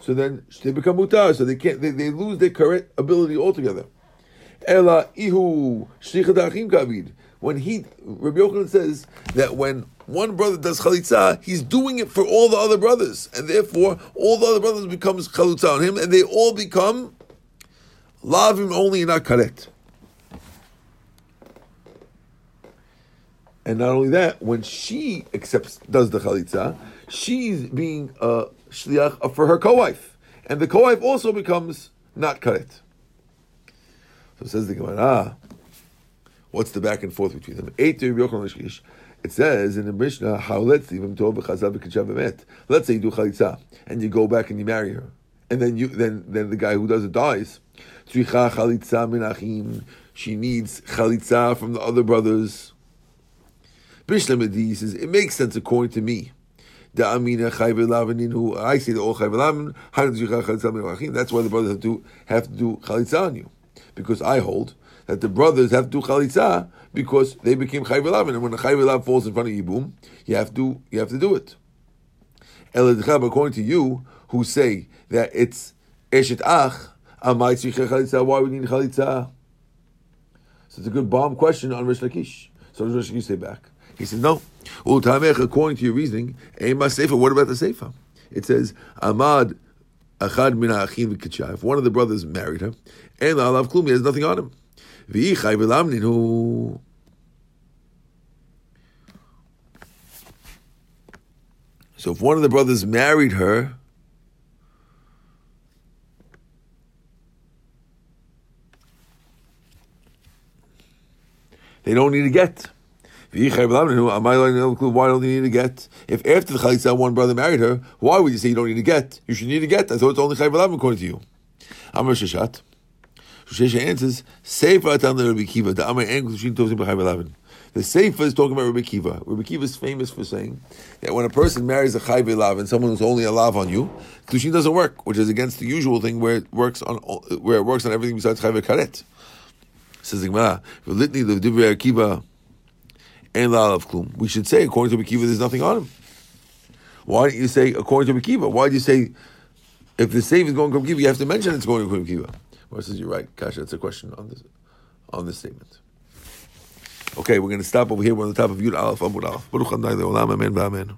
so then they become mutar. So they can't, they, they lose their karet ability altogether. Ela ihu shlichat kavid. When he, Rabbi Yochanan says that when one brother does chalitza, he's doing it for all the other brothers, and therefore all the other brothers becomes chalitza on him, and they all become lavim only not karet. And not only that, when she accepts, does the chalitza, she's being a shliach for her co-wife, and the co-wife also becomes not karet. So says the Gemara, what's the back and forth between them? It says in the Mishnah, how let's to Let's say you do chalitza and you go back and you marry her, and then you then then the guy who does it dies. She needs chalitza from the other brothers. Bishlam says it makes sense according to me. I say the all chayv That's why the brothers have to have to do chalitza on you, because I hold that the brothers have to do chalitza because they became chayv and when the chayv falls in front of yibum, you have to you have to do it. According to you, who say that it's eshet ach, why we need chalitza? So it's a good bomb question on Rish Lakish. So does Rish Lakish say back. He says, no. According to your reasoning, what about the Sefer? It says, Ahmad Achad min ha'achim If one of the brothers married her, and alav klum, he has nothing on him. V'yichai v'lamninu. So if one of the brothers married her, they don't need to get. Why don't you need to get? If after the chalitza one brother married her, why would you say you don't need to get? You should need to get. I thought it's only chayv according to you. Amar Sheshet. Shesha answers, Sefer Atan Rabbi Akiva, the Eng Kushin The Sefer is talking about Rabbi Akiva. Rabbi Akiva is famous for saying that when a person marries a chayv and someone who's only a lav on you, Kushin doesn't work, which is against the usual thing where it works on where it works on everything besides chayv karet. Says the Gemara, "V'litni the Divrei Akiva." and la of klum. We should say according to Rabbi Akiva, there's nothing on him. Why don't you say according to Rabbi Akiva? Why do you say if the save is going to Kiva, you have to mention it's going to Bekiva? Well, says you're right, Kasha. That's a question on this on this statement. Okay, we're going to stop over here. We're on the top of Yud Aleph Amud Aleph. Baruch Adonai, Amen. Amen.